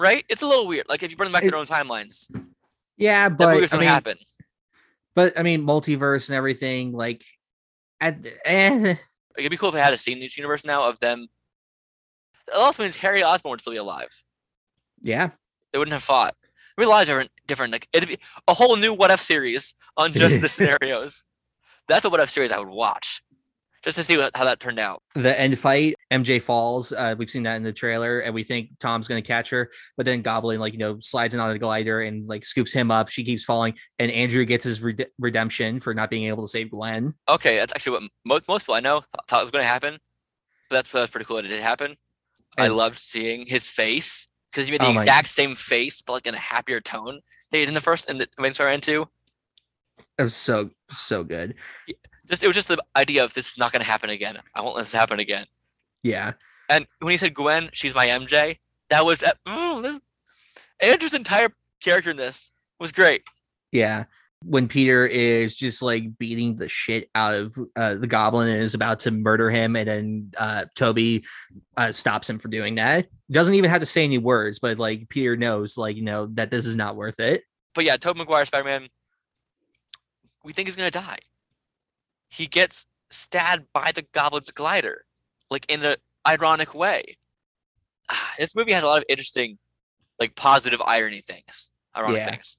B: Right? It's a little weird. Like if you bring them back to their own timelines,
C: Yeah,
B: that
C: but
B: movie
C: I mean,
B: happen.
C: But I mean, multiverse and everything. Like, at eh,
B: Like, it'd be cool if I had a scene in each universe now of them. It also means Harry Osborn would still be alive.
C: yeah,
B: They wouldn't have fought. I mean, a lot of different, different. Like it'd be a whole new what if series on just the scenarios. That's a what if series I would watch, just to see what, how that turned out.
C: the end fight, MJ falls. Uh, we've seen that in the trailer, and we think Tom's gonna catch her, but then Goblin like you know slides in on a glider and like scoops him up. She keeps falling, and Andrew gets his rede- redemption for not being able to save Gwen.
B: Okay, that's actually what most most people I know th- thought was going to happen, but that's, that's pretty cool that it did happen. I loved seeing his face because he made the
C: Oh
B: exact same face, but like in a happier tone. They did in the first and the main story and two.
C: It was so so good.
B: Just it was just the idea of this is not going to happen again. I won't let this happen again.
C: Yeah,
B: And when he said Gwen, she's my MJ, that was that. Mm, this, Andrew's entire character in this was great.
C: yeah. When Peter is just like beating the shit out of uh, the Goblin and is about to murder him, and then uh, Tobey uh, stops him from doing that. Doesn't even have to say any words, but like Peter knows, like you know that this is not worth it.
B: But yeah, Tobey Maguire Spider Man, we think he's gonna die. He gets stabbed by the Goblin's glider, like in an ironic way. This movie has a lot of interesting, like positive irony things, ironic
C: Yeah.
B: things.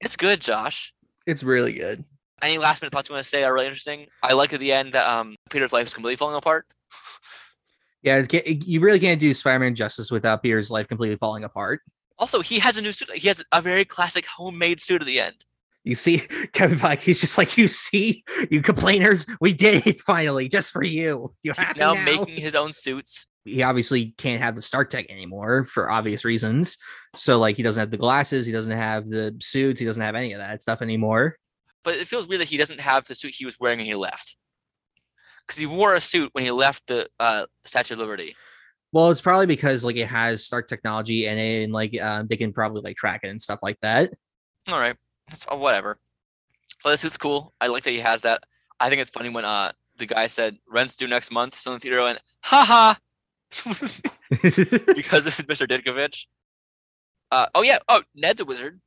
B: It's good, Josh.
C: It's really good.
B: Any last minute thoughts you want to say are really interesting? I like at the end that um Peter's life is completely falling apart.
C: Yeah, it you really can't do Spider-Man justice without Peter's life completely falling apart.
B: Also, he has a new suit. He has a very classic homemade suit at the end.
C: You see, Kevin Feige, he's just like, you see, you complainers, we did it finally, just for you. You
B: He's
C: happy
B: now
C: now?
B: making his own suits.
C: He obviously can't have the Stark Tech anymore for obvious reasons. So, like, he doesn't have the glasses, he doesn't have the suits, he doesn't have any of that stuff anymore.
B: but it feels weird that he doesn't have the suit he was wearing when he left. Because he wore a suit when he left the uh, Statue of Liberty.
C: Well, it's probably because like it has Stark technology in it, and like um, they can probably like track it and stuff like that.
B: All right, that's uh, whatever. But the suit's cool. I like that he has that. I think it's funny when uh the guy said rent's due next month. So in the theater went, ha ha, because of Mr. Ditkovich. Uh, oh yeah. Oh, Ned's a wizard.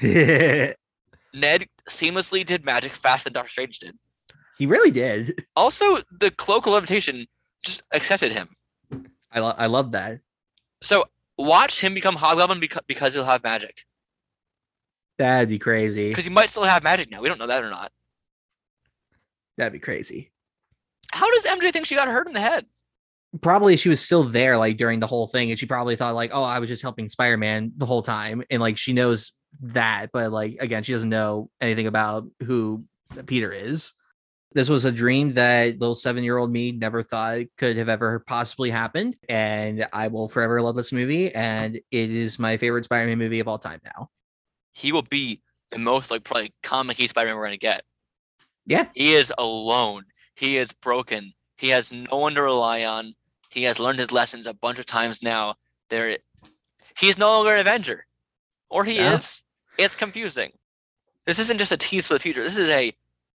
B: Ned seamlessly did magic faster than Doctor Strange did.
C: He really did.
B: Also, the cloak of levitation just accepted him.
C: I lo- I love that.
B: So watch him become Hobgoblin because, because he'll have magic.
C: That'd be crazy.
B: Because he might still have magic now. We don't know that or not.
C: That'd be crazy.
B: How does MJ think she got hurt in the head?
C: Probably she was still there like during the whole thing, and she probably thought like, oh, I was just helping Spider-Man the whole time, and like she knows that, but like again, she doesn't know anything about who Peter is. This was a dream that little seven year old me never thought could have ever possibly happened. And I will forever love this movie. And it is my favorite Spider Man movie of all time now.
B: He will be the most like probably comic Spider-Man we're gonna get.
C: Yeah.
B: He is alone. He is broken. He has no one to rely on. He has learned his lessons a bunch of times now. There, he is no longer an Avenger, or he
C: Yeah.
B: is. It's confusing. This isn't just a tease for the future. This is a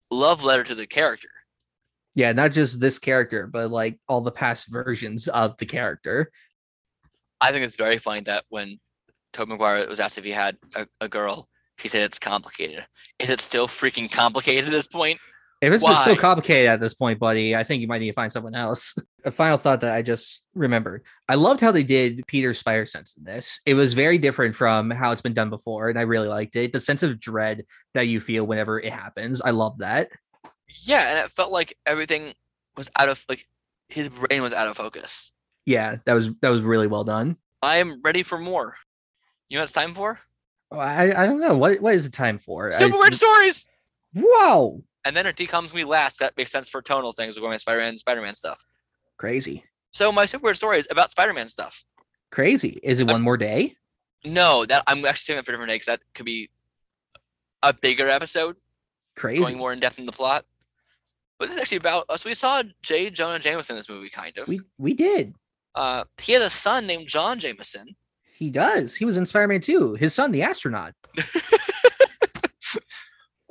B: love letter to the character.
C: Yeah, not just this character, but like all the past versions of the character.
B: I think it's very funny that when Tobey Maguire was asked if he had a, a girl, he said it's complicated. Is it still freaking complicated at this point?
C: If it's been so complicated at this point, buddy, I think you might need to find someone else. A final thought that I just remembered. I loved how they did Peter's spider sense in this. It was very different from how it's been done before, and I really liked it. The sense of dread that you feel whenever it happens. I love that.
B: Yeah, and it felt like everything was out of like his brain was out of focus.
C: Yeah, that was that was really well done.
B: I am ready for more. You know what it's time for?
C: I I don't know what what is it time for? I-
B: Super weird stories.
C: Whoa,
B: And then it decomes me last. That makes sense for tonal things. We're going with Spider-Man, Spider-Man stuff.
C: crazy,
B: So my super weird story is about Spider-Man stuff.
C: crazy. Is it
B: I'm-
C: one more day?
B: No, that I'm actually saving that for a different day because that could be a bigger episode,
C: Crazy.
B: going more in depth in the plot. But this is actually about us. we saw J. Jonah Jameson in this movie, kind of.
C: We we did.
B: uh, he has a son named John Jameson.
C: He does. He was in Spider Man 2. His son, the astronaut.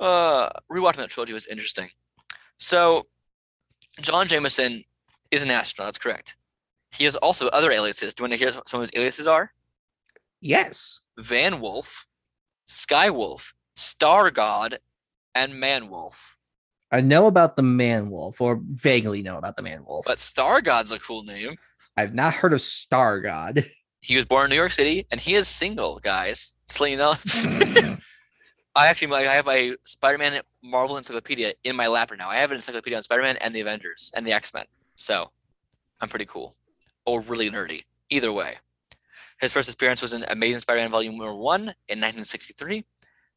B: uh, rewatching that trilogy was interesting. So, John Jameson is an astronaut. That's correct. He has also other aliases. Do you want to hear what some of his aliases are?
C: Yes.
B: Van Wolf, Sky Wolf, Star God, and Man Wolf.
C: I know about the man wolf, or vaguely know about the man wolf.
B: But Star God's a cool name.
C: I've not heard of Star God.
B: He was born in New York City, and he is single, guys. Just to let you know. Mm-hmm. I actually I have a Spider-Man Marvel encyclopedia in my lap right now. I have an encyclopedia on Spider-Man and the Avengers and the X-Men. So I'm pretty cool. Or really nerdy. Either way. His first appearance was in Amazing Spider-Man Volume Number 1 in 1963,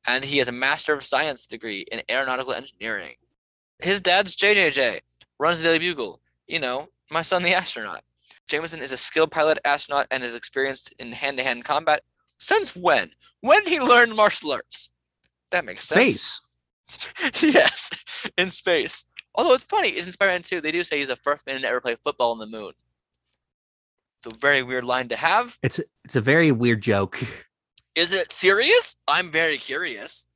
B: and he has a Master of Science degree in Aeronautical Engineering. His dad's JJJ, runs the Daily Bugle. You know, my son the astronaut. Jameson is a skilled pilot astronaut and is experienced in hand-to-hand combat. Since when? When did he learn martial arts? That makes sense.
C: Space.
B: yes, in space. Although it's funny, in Spider-Man 2, they do say he's the first man to ever play football on the moon. It's a very weird line to have.
C: It's it's a very weird joke.
B: Is it serious? I'm very curious.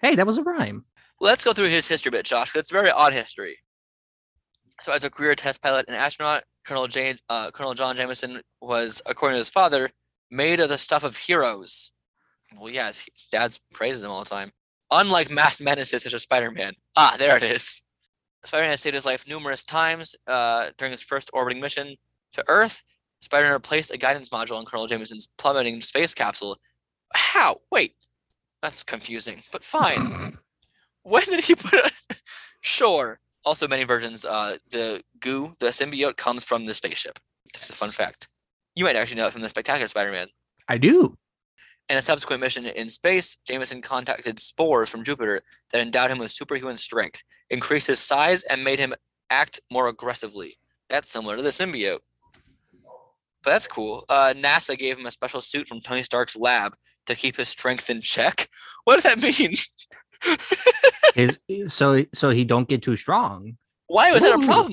C: Hey, that was a rhyme.
B: Let's go through his history a bit, Josh. It's very odd history. So, as a career test pilot and astronaut, Colonel Jane, uh, Colonel John Jameson was, according to his father, made of the stuff of heroes. Well, yeah, his his dad praises him all the time. Unlike mass menaces such as Spider-Man. Ah, there it is. Spider-Man has saved his life numerous times uh, during his first orbiting mission to Earth. Spider-Man replaced a guidance module on Colonel Jameson's plummeting space capsule. How? Wait, that's confusing, but fine. when did he put it? sure. Also, many versions, uh, the goo, the symbiote, comes from the spaceship. Just a fun fact. You might actually know it from the Spectacular Spider-Man.
C: I do.
B: In a subsequent mission in space, Jameson contacted spores from Jupiter that endowed him with superhuman strength, increased his size, and made him act more aggressively. That's similar to the symbiote. But that's cool. Uh, NASA gave him a special suit from Tony Stark's lab to keep his strength in check. What does that mean?
C: His so so he don't get too strong
B: Why was that a problem?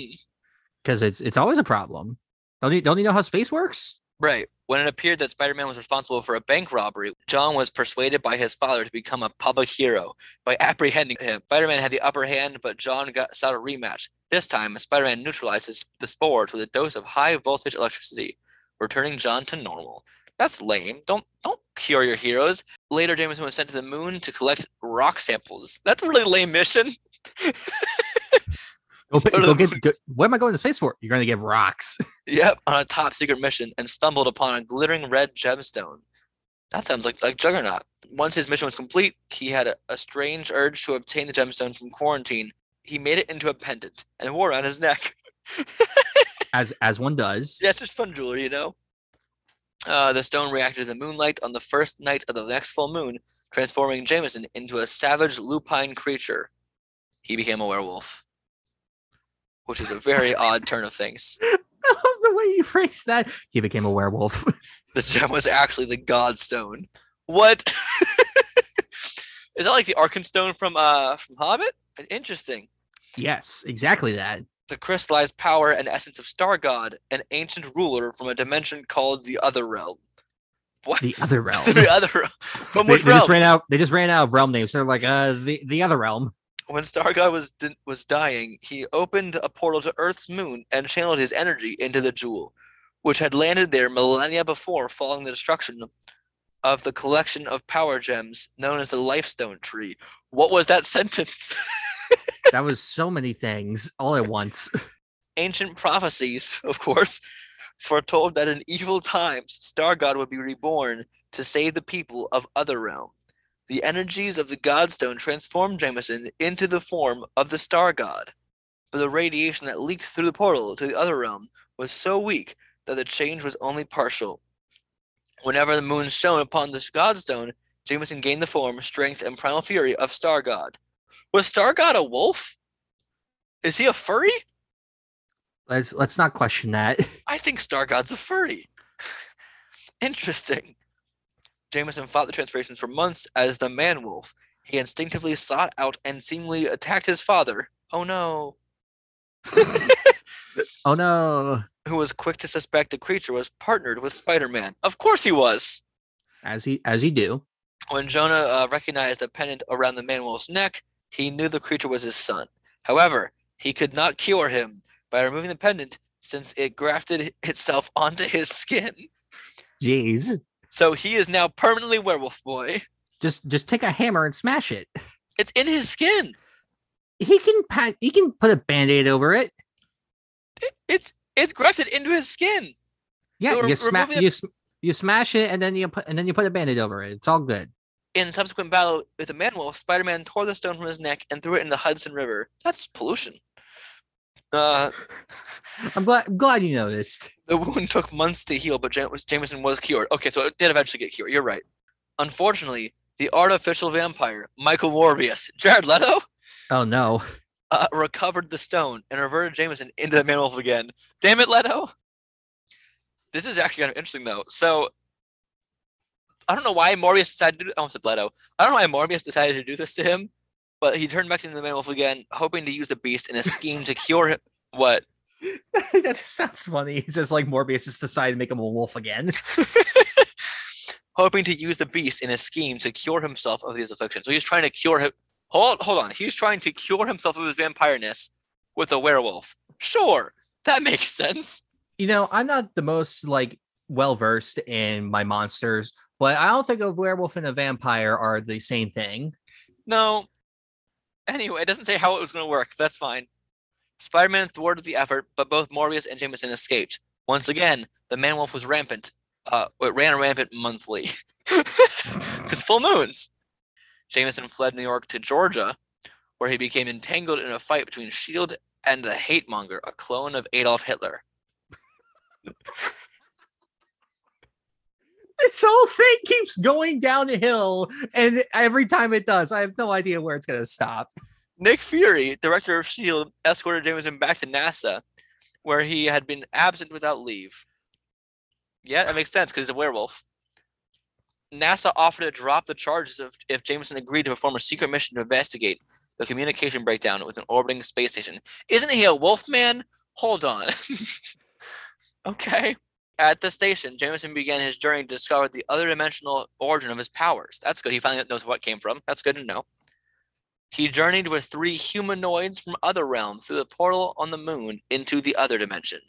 C: because it's it's always a problem. Don't you don't you know how space works?
B: Right. When it appeared that Spider Man was responsible for a bank robbery, John was persuaded by his father to become a public hero by apprehending him. Spider Man had the upper hand, but John got sought a rematch. This time, Spider Man neutralizes the spores with a dose of high voltage electricity, returning John to normal. That's lame. Don't don't cure your heroes. Later, Jameson was sent to the moon to collect rock samples. That's a really lame mission.
C: Go,
B: Go
C: go get. Go, what am I going to space for? You're going to get rocks.
B: Yep, on a top secret mission and stumbled upon a glittering red gemstone. That sounds like like Juggernaut. Once his mission was complete, he had a, a strange urge to obtain the gemstone from quarantine. He made it into a pendant and wore it on his neck.
C: as as one does.
B: Yeah, it's just fun jewelry, you know. Uh, the stone reacted to the moonlight on the first night of the next full moon, transforming Jameson into a savage lupine creature. He became a werewolf. which is a very odd turn of things.
C: I love the way you phrase that. He became a werewolf.
B: The gem was actually the Godstone. What? is that like the Arkenstone from uh from Hobbit? Interesting.
C: yes, exactly that.
B: The crystallized power and essence of Star God, an ancient ruler from a dimension called the Other Realm. What?
C: The other realm.
B: the Other Realm. From
C: they,
B: which
C: they just ran out. They just ran out of realm names. They're like, uh, the the other realm.
B: When Star God was di- was dying, he opened a portal to Earth's moon and channeled his energy into the jewel, which had landed there millennia before, following the destruction of the collection of power gems known as the Lifestone Tree. What was that sentence?
C: That was so many things all at once.
B: Ancient prophecies, of course, foretold that in evil times, Star God would be reborn to save the people of Other Realm. The energies of the Godstone transformed Jameson into the form of the Star God, but the radiation that leaked through the portal to the Other Realm was so weak that the change was only partial. Whenever the moon shone upon the Godstone, Jameson gained the form, strength, and primal fury of Star God. Was Star God a wolf? Is he a furry?
C: Let's let's not question that.
B: I think Star God's a furry. Interesting. Jameson fought the transformations for months as the man wolf. He instinctively sought out and seemingly attacked his father. Oh no.
C: Oh no!
B: Who was quick to suspect the creature was partnered with Spider Man. Of course he was.
C: As he as he do.
B: When Jonah uh, recognized the pendant around the man wolf's neck, he knew the creature was his son. However, he could not cure him by removing the pendant since it grafted itself onto his skin.
C: Jeez.
B: So he is now permanently werewolf boy.
C: Just just take a hammer and smash it.
B: It's in his skin.
C: He can pat. He can put a band-aid over it.
B: It- It's it's grafted into his skin.
C: Yeah,
B: So
C: you
B: removing the-
C: you, you smash it and then you put and then you put a band-aid over it. It's all good.
B: In subsequent battle with the man wolf, Spider-Man tore the stone from his neck and threw it in the Hudson River. That's pollution. Uh,
C: I'm glad I'm glad you noticed.
B: the wound took months to heal, but Jam- Jameson was cured. Okay, so it did eventually get cured. You're right. Unfortunately, the artificial vampire, Michael Morbius, Jared Leto,
C: Oh no.
B: uh, recovered the stone and reverted Jameson into the man wolf again. Damn it, Leto! This is actually kind of interesting, though. So, I don't know why Morbius decided to do. I almost said Leto. I don't know why Morbius decided to do this to him, but he turned back into the man wolf again, hoping to use the beast in a scheme to cure him. What?
C: that just sounds funny. It's just like Morbius just decided to make him a wolf again.
B: hoping to use the beast in a scheme to cure himself of his affliction. So he's trying to cure him. Hold, hold on. He's trying to cure himself of his vampireness with a werewolf. Sure, that makes sense.
C: You know, I'm not the most like well versed in my monsters, but I don't think a werewolf and a vampire are the same thing.
B: No. Anyway, it doesn't say how it was going to work. That's fine. Spider-Man thwarted the effort, but both Morbius and Jameson escaped. Once again, the man wolf was rampant. Uh, it ran rampant monthly. Because full moons. Jameson fled New York to Georgia, where he became entangled in a fight between S.H.I.E.L.D. and the Hate Monger, a clone of Adolf Hitler.
C: This whole thing keeps going downhill, and every time it does, I have no idea where it's gonna stop.
B: Nick Fury, director of S.H.I.E.L.D., escorted Jameson back to NASA, where he had been absent without leave. Yeah, that makes sense because he's a werewolf. NASA offered to drop the charges if, if Jameson agreed to perform a secret mission to investigate the communication breakdown with an orbiting space station. Isn't he a wolf man? Hold on. okay. At the station, Jameson began his journey to discover the other dimensional origin of his powers. That's good. He finally knows what came from. That's good to know. He journeyed with three humanoids from other realms through the portal on the moon into the other dimension.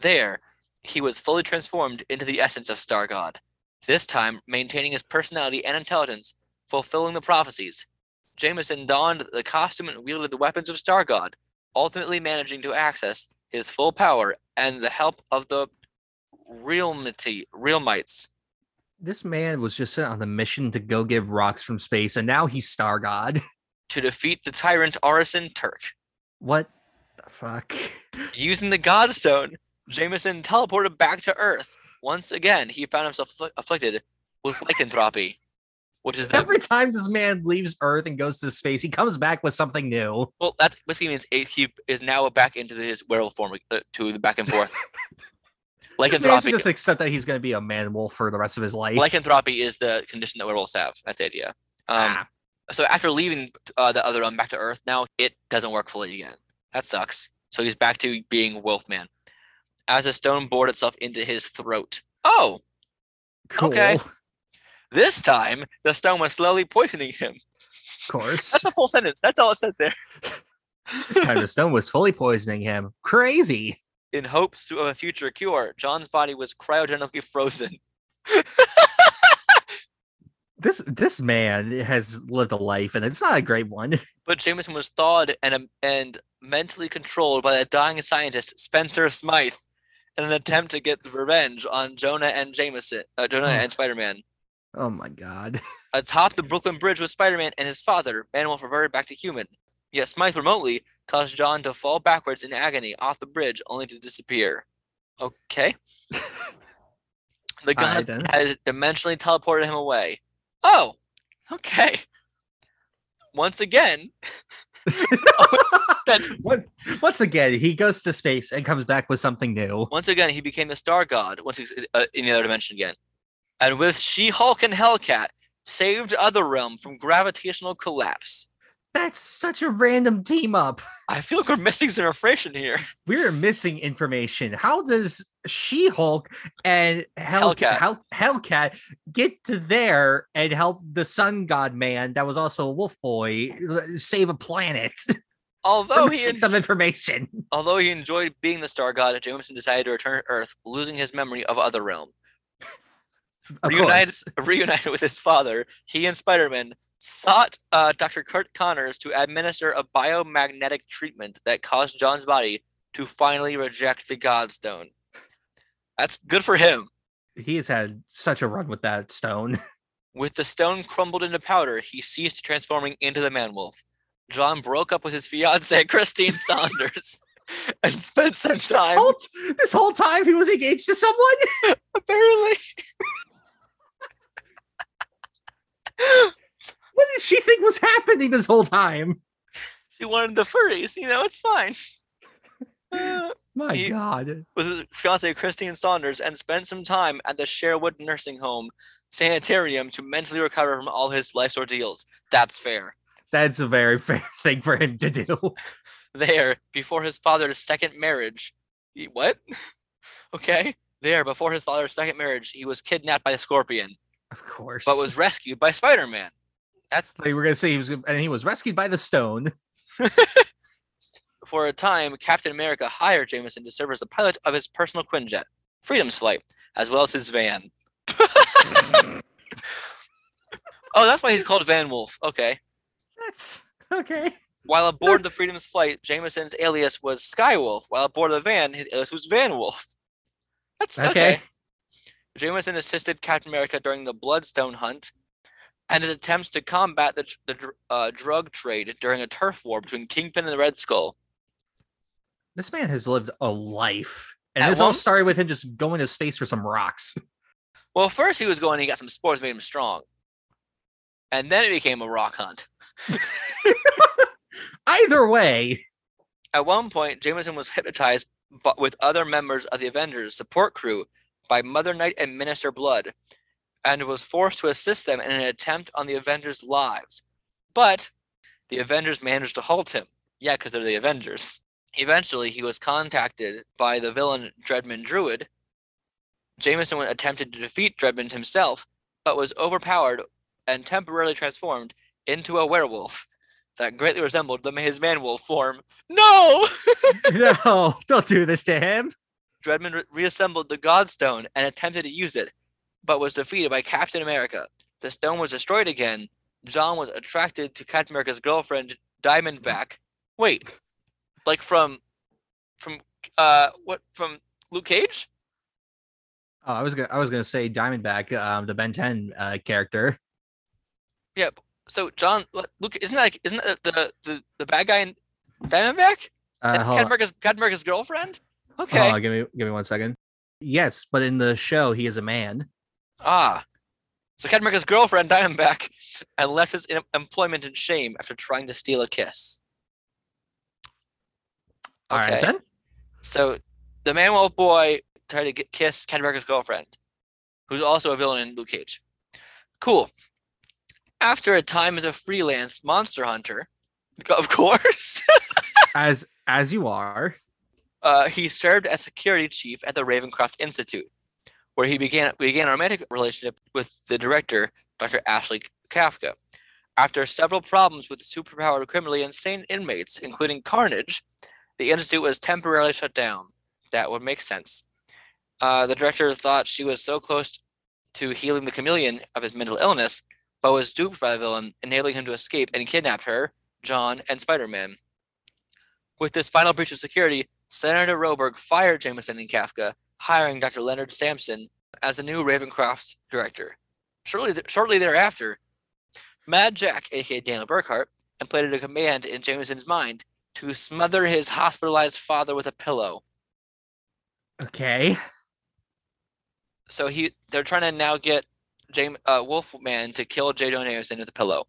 B: There, he was fully transformed into the essence of Star God, this time maintaining his personality and intelligence, fulfilling the prophecies. Jameson donned the costume and wielded the weapons of Star God, ultimately managing to access his full power and the help of the realmity, realmites.
C: This man was just sent on a mission to go get rocks from space, and now he's Star God.
B: to defeat the tyrant Arisen Tyrk.
C: What the fuck?
B: Using the Godstone, Jameson teleported back to Earth. Once again, he found himself affli- afflicted with lycanthropy. which is the
C: Every time this man leaves Earth and goes to space, he comes back with something new.
B: well. That's basically means he is now back into his werewolf form uh, to the back and forth. Lycanthropy.
C: just accept that he's going to be a man wolf for the rest of his life.
B: lycanthropy is the condition that werewolves have. That's the idea. Um,
C: Ah.
B: so after leaving uh, the other realm back to Earth, now it doesn't work fully again. That sucks. So he's back to being Wolfman. As the stone bored itself into his throat. Oh,
C: cool.
B: okay. this time the stone was slowly poisoning him.
C: Of course.
B: That's a full sentence. That's all it says there.
C: this time the stone was fully poisoning him. Crazy.
B: In hopes of a future cure, John's body was cryogenically frozen.
C: This this man has lived a life, and it's not a great one.
B: But Jameson was thawed and um, and mentally controlled by the dying scientist Spencer Smythe in an attempt to get revenge on Jonah and Jameson, uh, Jonah
C: Oh.
B: and Spider-Man.
C: Oh my god.
B: Atop the Brooklyn Bridge with Spider-Man and his father, Man-Wolf reverted back to human. Yet Smythe remotely caused John to fall backwards in agony off the bridge, only to disappear. Okay. The
C: then.
B: had dimensionally teleported him away. Oh, okay. Once again, that's
C: Once again, he goes to space and comes back with something new.
B: Once again, he became the Star God. Once he's uh, in the other dimension again, and with She-Hulk and Hellcat, saved other realm from gravitational collapse.
C: That's such a random team up.
B: I feel like we're missing some information here.
C: We're missing information. How does She-Hulk and Hell-
B: Hellcat.
C: Hell- Hellcat get to there and help the Sun God Man that was also a Wolf Boy uh, save a planet?
B: Although he, en-
C: some information.
B: although he enjoyed being the Star God, Jameson decided to return to Earth, losing his memory of Otherrealm.
C: Of
B: Reunited,
C: course.
B: reunited with his father, he and Spider-Man sought uh, Dr. Curt Connors to administer a biomagnetic treatment that caused John's body to finally reject the Godstone. That's good for him.
C: He has had such a run with that stone.
B: With the stone crumbled into powder, he ceased transforming into the man wolf. John broke up with his fiancee, Christine Saunders, and spent some
C: This
B: time.
C: whole, t- this whole time he was engaged to someone.
B: Apparently,
C: What did she think was happening this whole time?
B: she wanted the furries. You know, it's fine. Uh,
C: My
B: He-
C: God.
B: with his fiancee, Christine Saunders, and spent some time at the Sherwood Nursing Home Sanitarium to mentally recover from all his life's ordeals. That's fair.
C: That's a very fair thing for him to do.
B: there before his father's second marriage. He, what? okay. There before his father's second marriage, he was kidnapped by a scorpion,
C: Of course.
B: but was rescued by Spider-Man. That's
C: They were gonna say he was, and he was rescued by the stone.
B: for a time, Captain America hired Jameson to serve as the pilot of his personal Quinjet, Freedom's Flight, as well as his van. oh, that's why he's called Van Wolf. Okay.
C: That's okay.
B: While aboard the Freedom's Flight, Jameson's alias was Skywolf. While aboard the van, his alias was Van Wolf. That's okay.
C: Okay.
B: Jameson assisted Captain America during the Bloodstone hunt and his attempts to combat the, the uh, drug trade during a turf war between Kingpin and the Red Skull.
C: This man has lived a life, and
B: At
C: this all started with him just going to space for some rocks.
B: Well, first he was going, he got some sports, made him strong. And then it became a rock hunt.
C: Either way,
B: At one point, Jameson was hypnotized with other members of the Avengers support crew by Mother Night and Minister Blood, and was forced to assist them in an attempt on the Avengers' lives. But the Avengers managed to halt him. Yeah, because they're the Avengers. Eventually, he was contacted by the villain Dredmund Druid. Jameson attempted to defeat Dredmund himself, but was overpowered and temporarily transformed into a werewolf that greatly resembled the, his man wolf form. No!
C: no, don't do this to him.
B: Dredmund re- reassembled the Godstone and attempted to use it, but was defeated by Captain America. The stone was destroyed again. John was attracted to Captain America's girlfriend, Diamondback. Wait, like from, from, uh, what from Luke Cage?
C: Oh, I was gonna, I was gonna say Diamondback, um, the Ben 10 uh, character.
B: Yeah. So John, what- Luke, isn't that like, isn't that the the the bad guy in Diamondback?
C: Uh,
B: That's
C: hold
B: Captain. America's Captain America's girlfriend. Okay.
C: Hold on, give me, give me one second. Yes, but in the show, he is a man.
B: Ah. So Captain America's girlfriend Diamondback and left his em- employment in shame after trying to steal a kiss.
C: All right
B: Okay.
C: then.
B: So the Man Wolf boy tried to get kiss Captain America's girlfriend, who's also a villain in Luke Cage. Cool. After a time as a freelance monster hunter, of course,
C: As as you are.
B: uh, he served as security chief at the Ravencroft Institute, where he began began a romantic relationship with the director, Dr. Ashley Kafka. After several problems with the superpowered criminally insane inmates, including Carnage, the institute was temporarily shut down. That would make sense. Uh, the director thought she was so close to healing the chameleon of his mental illness, but was duped by the villain, enabling him to escape and kidnapped her, John, and Spider-Man. With this final breach of security, Senator Roberg fired Jameson and Kafka, hiring Dr. Leonard Samson as the new Ravencroft director. Shortly, th- shortly thereafter, Mad Jack, aka Daniel Berkhart, implanted a command in Jameson's mind to smother his hospitalized father with a pillow.
C: Okay.
B: So he, they're trying to now get James uh, Wolfman to kill J. Jonah Jameson with a pillow,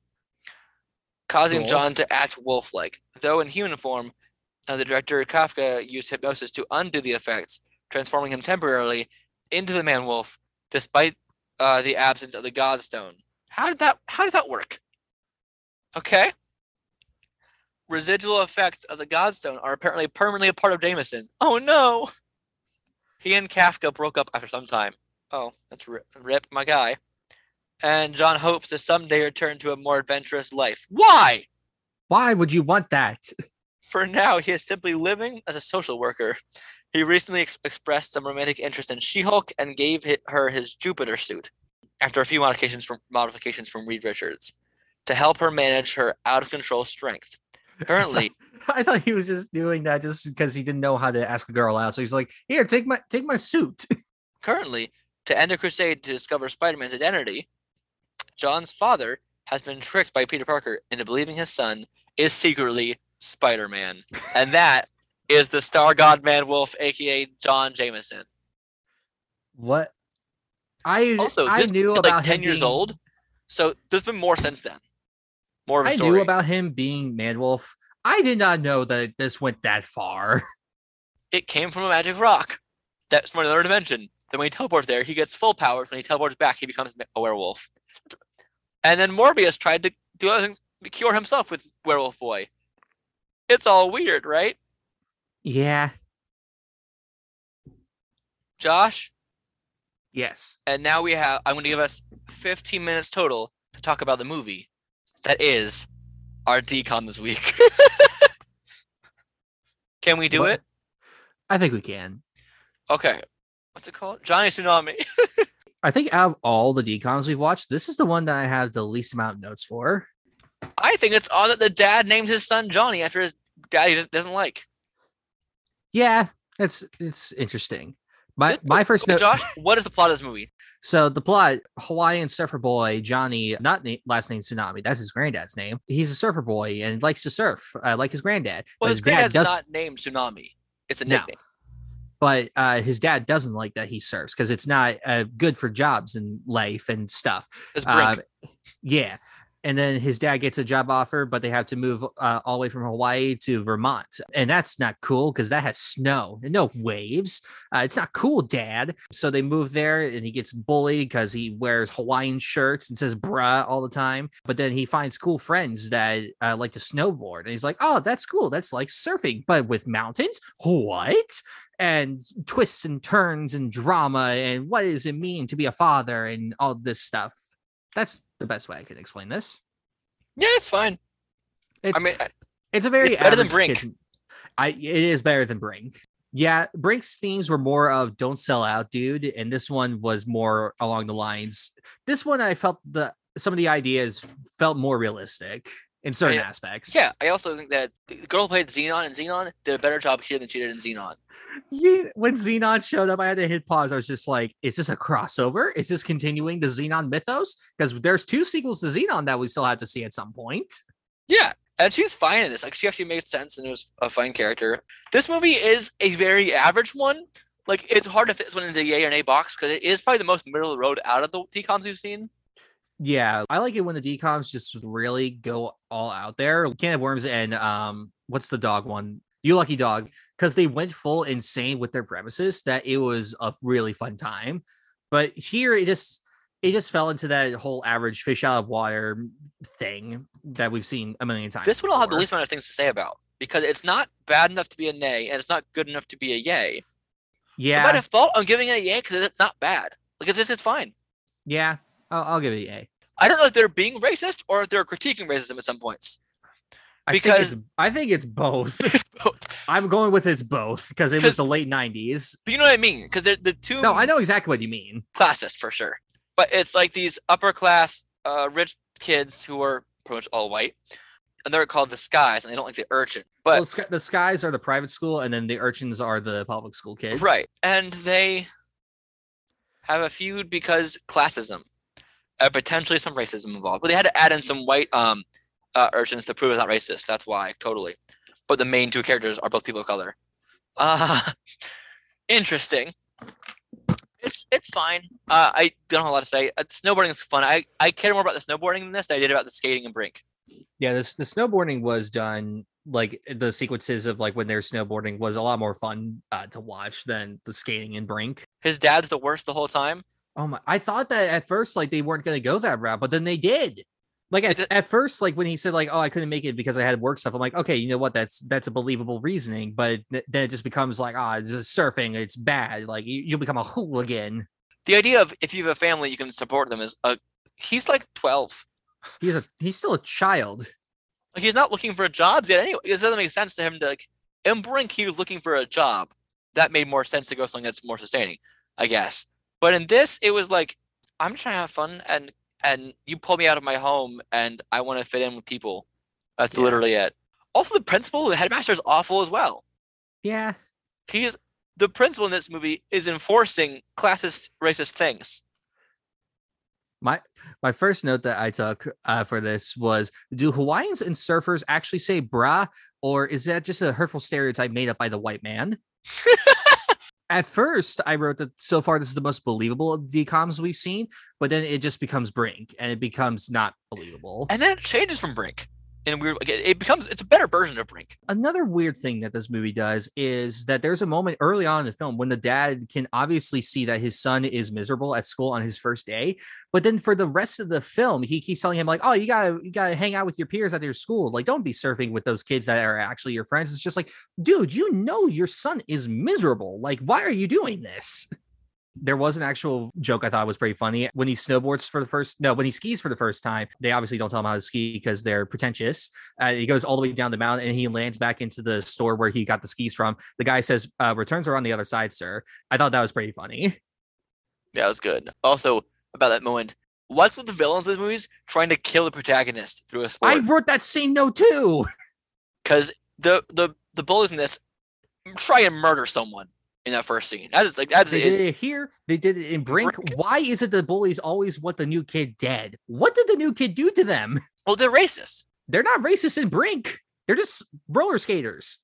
B: causing
C: Cool.
B: John to act wolf-like. Though in human form, uh, the director Kafka used hypnosis to undo the effects, transforming him temporarily into the man wolf, despite uh, the absence of the Godstone. How did that? How did that work? Okay. Residual effects of the Godstone are apparently permanently a part of Jameson. Oh no! He and Kafka broke up after some time. Oh, that's rip, rip my guy. And John hopes to someday return to a more adventurous life. Why?
C: Why would you want that?
B: For now, he is simply living as a social worker. He recently ex- expressed some romantic interest in She-Hulk and gave her his Jupiter suit, after a few modifications from modifications from Reed Richards, to help her manage her out of control strength. Currently,
C: I thought he was just doing that just because he didn't know how to ask a girl out. So he's like, "Here, take my take my suit."
B: currently, to end a crusade to discover Spider-Man's identity, John's father has been tricked by Peter Parker into believing his son is secretly Spider-Man, and that is the Star God Man Wolf, aka John Jameson.
C: What? I
B: Also,
C: I knew about
B: like ten years
C: being-
B: old, so there's been more since then. More of a
C: I
B: story.
C: knew about him being Man Wolf. I did not know that this went that far.
B: it came from a magic rock. That's from another dimension. Then when he teleports there, he gets full powers. When he teleports back, he becomes a werewolf. And then Morbius tried to do other things, cure himself with Werewolf Boy. It's all weird, right?
C: Yeah.
B: Josh?
C: Yes.
B: And now we have, I'm going to give us 15 minutes total to talk about the movie that is our DCOM this week. Can we do
C: What-
B: it?
C: I think we can.
B: Okay. What's it called? Johnny Tsunami.
C: I think out of all the DCOMs we've watched, this is the one that I have the least amount of notes for.
B: I think it's odd that the dad named his son Johnny after his dad he doesn't like.
C: Yeah, it's it's interesting. My my first note.
B: Josh, what is the plot of this movie?
C: So the plot: Hawaiian surfer boy Johnny, not na- last name Tsunami, that's his granddad's name. He's a surfer boy and likes to surf, uh, like his granddad.
B: Well, his
C: his dad
B: granddad's
C: does,
B: not named Tsunami. It's a
C: No.
B: nickname.
C: but uh, his dad doesn't like that he surfs because it's not uh, good for jobs and life and stuff.
B: It's Brink.
C: Uh, yeah. And then his dad gets a job offer, but they have to move uh, all the way from Hawaii to Vermont. And that's not cool because that has snow and no waves. Uh, it's not cool, dad. So they move there and he gets bullied because he wears Hawaiian shirts and says bruh all the time. But then he finds cool friends that uh, like to snowboard. And he's like, oh, that's cool. That's like surfing, but with mountains. What? and twists and turns and drama and what does it mean to be a father and all this stuff. That's the best way I can explain this.
B: yeah, it's fine.
C: It's
B: I mean, I-
C: it's a very
B: it's better than Brink.
C: I it is better than Brink. Yeah, Brink's themes were more of "Don't sell out, dude," and this one was more along the lines. This one I felt the some of the ideas felt more realistic in certain
B: Yeah.
C: aspects.
B: yeah, I also think that the girl who played Zenon and Zenon did a better job here than she did in Zenon.
C: Xen- when Zenon showed up, I had to hit pause. I was just like, is this a crossover? Is this continuing the Zenon mythos? Because there's two sequels to Zenon that we still have to see at some point.
B: Yeah, and she's fine in this. Like she actually made sense and it was a fine character. This movie is a very average one. Like it's hard to fit this one into the yay or A box because it is probably the most middle of the road out of the DCOMs we've seen.
C: Yeah, I like it when the DCOMs just really go all out there. Can of Worms and um, what's the dog one? You Lucky Dog, because they went full insane with their premises. That it was a really fun time. But here, it just it just fell into that whole average fish out of water thing that we've seen a million times.
B: This one I'll have the least amount of things to say about because it's not bad enough to be a nay and it's not good enough to be a yay. Yeah. So by default, I'm giving it a yay because it's not bad. Like it's just it's fine.
C: yeah, I'll, I'll give it a.
B: I don't know if they're being racist or if they're critiquing racism at some points.
C: I
B: Because-
C: think it's, I think it's both.
B: but
C: I'm going with it's both because it was the late '90s.
B: But you know what I mean? Because they're the two
C: No, I know exactly what you mean.
B: classist for sure. But it's like these upper class, uh, rich kids who are pretty much all white, and they're called the skies, and they don't like the urchin. But
C: well, the skies are the private school, and then the urchins are the public school kids.
B: Right. And they have a feud because classism, uh, potentially some racism involved. But they had to add in some white um, uh, urchins to prove it's not racist. That's why, totally. But the main two characters are both people of color. Uh, interesting. It's it's fine. Uh, I don't have a lot to say. Uh, snowboarding is fun. I, I care more about the snowboarding than this than I did about the skating and brink.
C: Yeah, this the snowboarding was done like the sequences of like when they're snowboarding was a lot more fun uh, to watch than the skating and brink.
B: His dad's the worst the whole time.
C: Oh my! I thought that at first like they weren't going to go that route, but then they did. Like at, at first, like when he said like, "Oh, I couldn't make it because I had work stuff," I'm like, "Okay, you know what? That's that's a believable reasoning." But th- then it just becomes like, "Ah, just surfing. It's bad. Like you, you become a hooligan."
B: The idea of if you have a family, you can support them is uh, he's like 12.
C: He's a he's still a child.
B: Like he's not looking for jobs yet anyway. It doesn't make sense to him to like in Brink he was looking for a job. That made more sense to go something that's more sustaining, I guess. But in this, it was like, I'm trying to have fun and and you pull me out of my home and I want to fit in with people. That's
C: Yeah.
B: literally it. Also the principal, the headmaster is awful as well.
C: Yeah,
B: He is the principal in this movie is enforcing classist racist things.
C: My my first note that I took uh, for this was: Do Hawaiians and surfers actually say "bra," or is that just a hurtful stereotype made up by the white man? At first, I wrote that so far this is the most believable DCOMs we've seen, but then it just becomes Brink and it becomes not believable.
B: And then it changes from Brink. And it it becomes it's a better version of Brink.
C: Another weird thing that this movie does is that there's a moment early on in the film when the dad can obviously see that his son is miserable at school on his first day, but then for the rest of the film, he keeps telling him like, "Oh, you gotta you gotta hang out with your peers at your school. Like, don't be surfing with those kids that are actually your friends." It's just like, dude, you know your son is miserable. Like, why are you doing this? There was an actual joke I thought was pretty funny when he snowboards for the first no when he skis for the first time. They obviously don't tell him how to ski because they're pretentious. Uh, he goes all the way down the mountain and he lands back into the store where he got the skis from. The guy says, uh, "Returns are on the other side, sir." I thought that was pretty funny.
B: Yeah, it was good. Also, about that moment, what's with the villains in these movies trying to kill the protagonist through a sport?
C: I wrote that same note too.
B: Because the the the bullies in this try and murder someone in that first scene. That is like that is They
C: did it here. They did it in Brink.
B: Brink.
C: Why is it the bullies always want the new kid dead? What did the new kid do to them?
B: well, they're racist.
C: They're not racist in Brink. They're just roller skaters.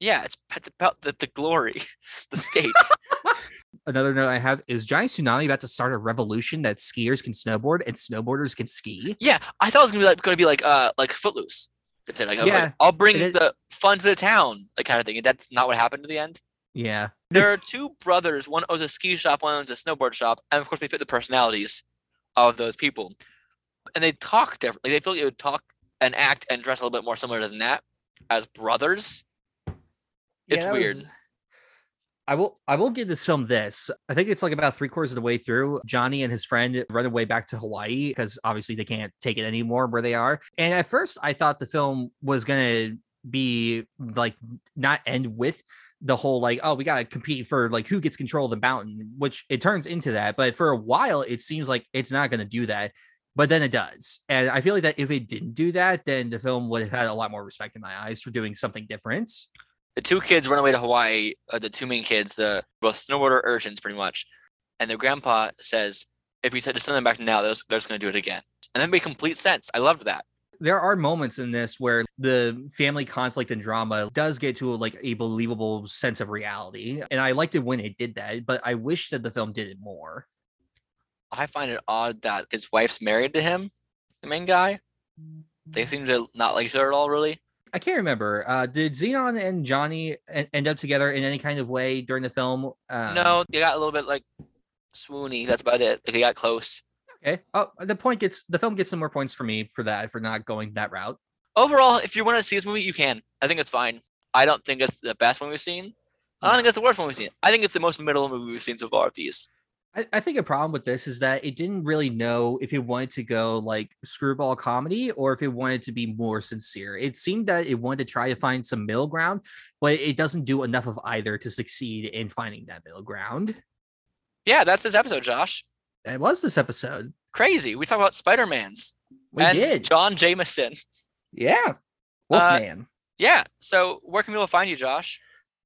B: Yeah, it's it's about the, the glory, the skate.
C: Another note I have is Johnny Tsunami about to start a revolution that skiers can snowboard and snowboarders can ski.
B: yeah, I thought it was gonna be like gonna be like uh like Footloose. Like, I'm like,
C: Yeah,
B: I'll bring
C: it-
B: the fun to the town, like kind of thing. And that's not what happened to the end.
C: Yeah.
B: There are two brothers. One owns a ski shop, one owns a snowboard shop, and of course they fit the personalities of those people. And they talk differently. They feel like they would talk and act and dress a little bit more similar than that as brothers. It's
C: that
B: weird.
C: was- I will I will give this film this. I think it's like about three quarters of the way through. Johnny and his friend run away back to Hawaii because obviously they can't take it anymore where they are. And at first I thought the film was gonna be like not end with the whole like, oh, we gotta compete for like who gets control of the mountain, which it turns into that. But for a while, it seems like it's not gonna do that. But then it does. And I feel like that if it didn't do that, then the film would have had a lot more respect in my eyes for doing something different.
B: the two kids run away to Hawaii. Uh, the two main kids, the both snowboarder urchins, pretty much. And their grandpa says, if we just send them back now, they're they're just going to do it again. And that made complete sense. I loved that.
C: There are moments in this where the family conflict and drama does get to like a believable sense of reality and i liked it when it did that but i wish that the film did it more
B: I find it odd that his wife's married to him, the main guy. They seem to not like each other at all, really.
C: I can't remember. Uh, did Zenon and Johnny en- end up together in any kind of way during the film? Um,
B: no, they got a little bit like swoony. That's about it. They got close.
C: Okay. Oh, the point gets the film gets some more points for me for that for not going that route.
B: Overall, if you want to see this movie, you can. I think it's fine. I don't think it's the best one we've seen. I don't mm. think it's the worst one we've seen. I think it's the most middle movie we've seen so far of these.
C: I, I think a problem with this is that it didn't really know if it wanted to go like screwball comedy or if it wanted to be more sincere. It seemed that it wanted to try to find some middle ground, but it doesn't do enough of either to succeed in finding that middle ground.
B: Yeah, that's this episode, Josh.
C: It was this episode.
B: Crazy. We talk about Spider Man's
C: We
B: and
C: did.
B: John Jameson.
C: yeah.
B: Uh,
C: Wolfman.
B: Yeah. So where can people find you, Josh?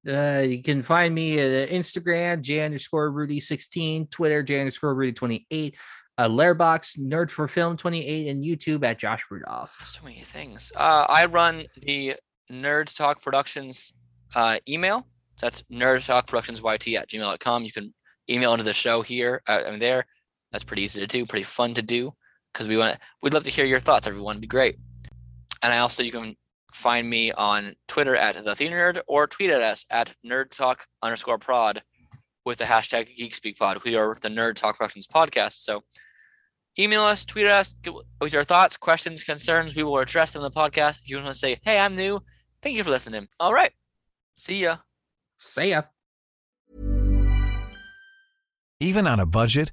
C: Uh, you can find me at uh, Instagram, J underscore Rudy16, Twitter, J underscore Rudy28, uh, Letterboxd, Nerd for Film 28, and YouTube at Josh Rudolph.
B: So many things. Uh, I run the Nerd Talk Productions uh, email. That's Nerd Talk Productions YT at gmail.com. You can email into the show here uh, and there. That's pretty easy to do, pretty fun to do because we want we'd love to hear your thoughts. Everyone, It'd be great. And I also you can find me on Twitter at the Theater Nerd or tweet at us at Nerd Talk underscore prod with the hashtag GeekSpeakPod. We are the Nerd Talk Productions podcast. So email us, tweet us with your thoughts, questions, concerns. We will address them in the podcast. If you want to say, hey, I'm new, thank you for listening. All right. See ya.
C: See ya.
F: Even on a budget,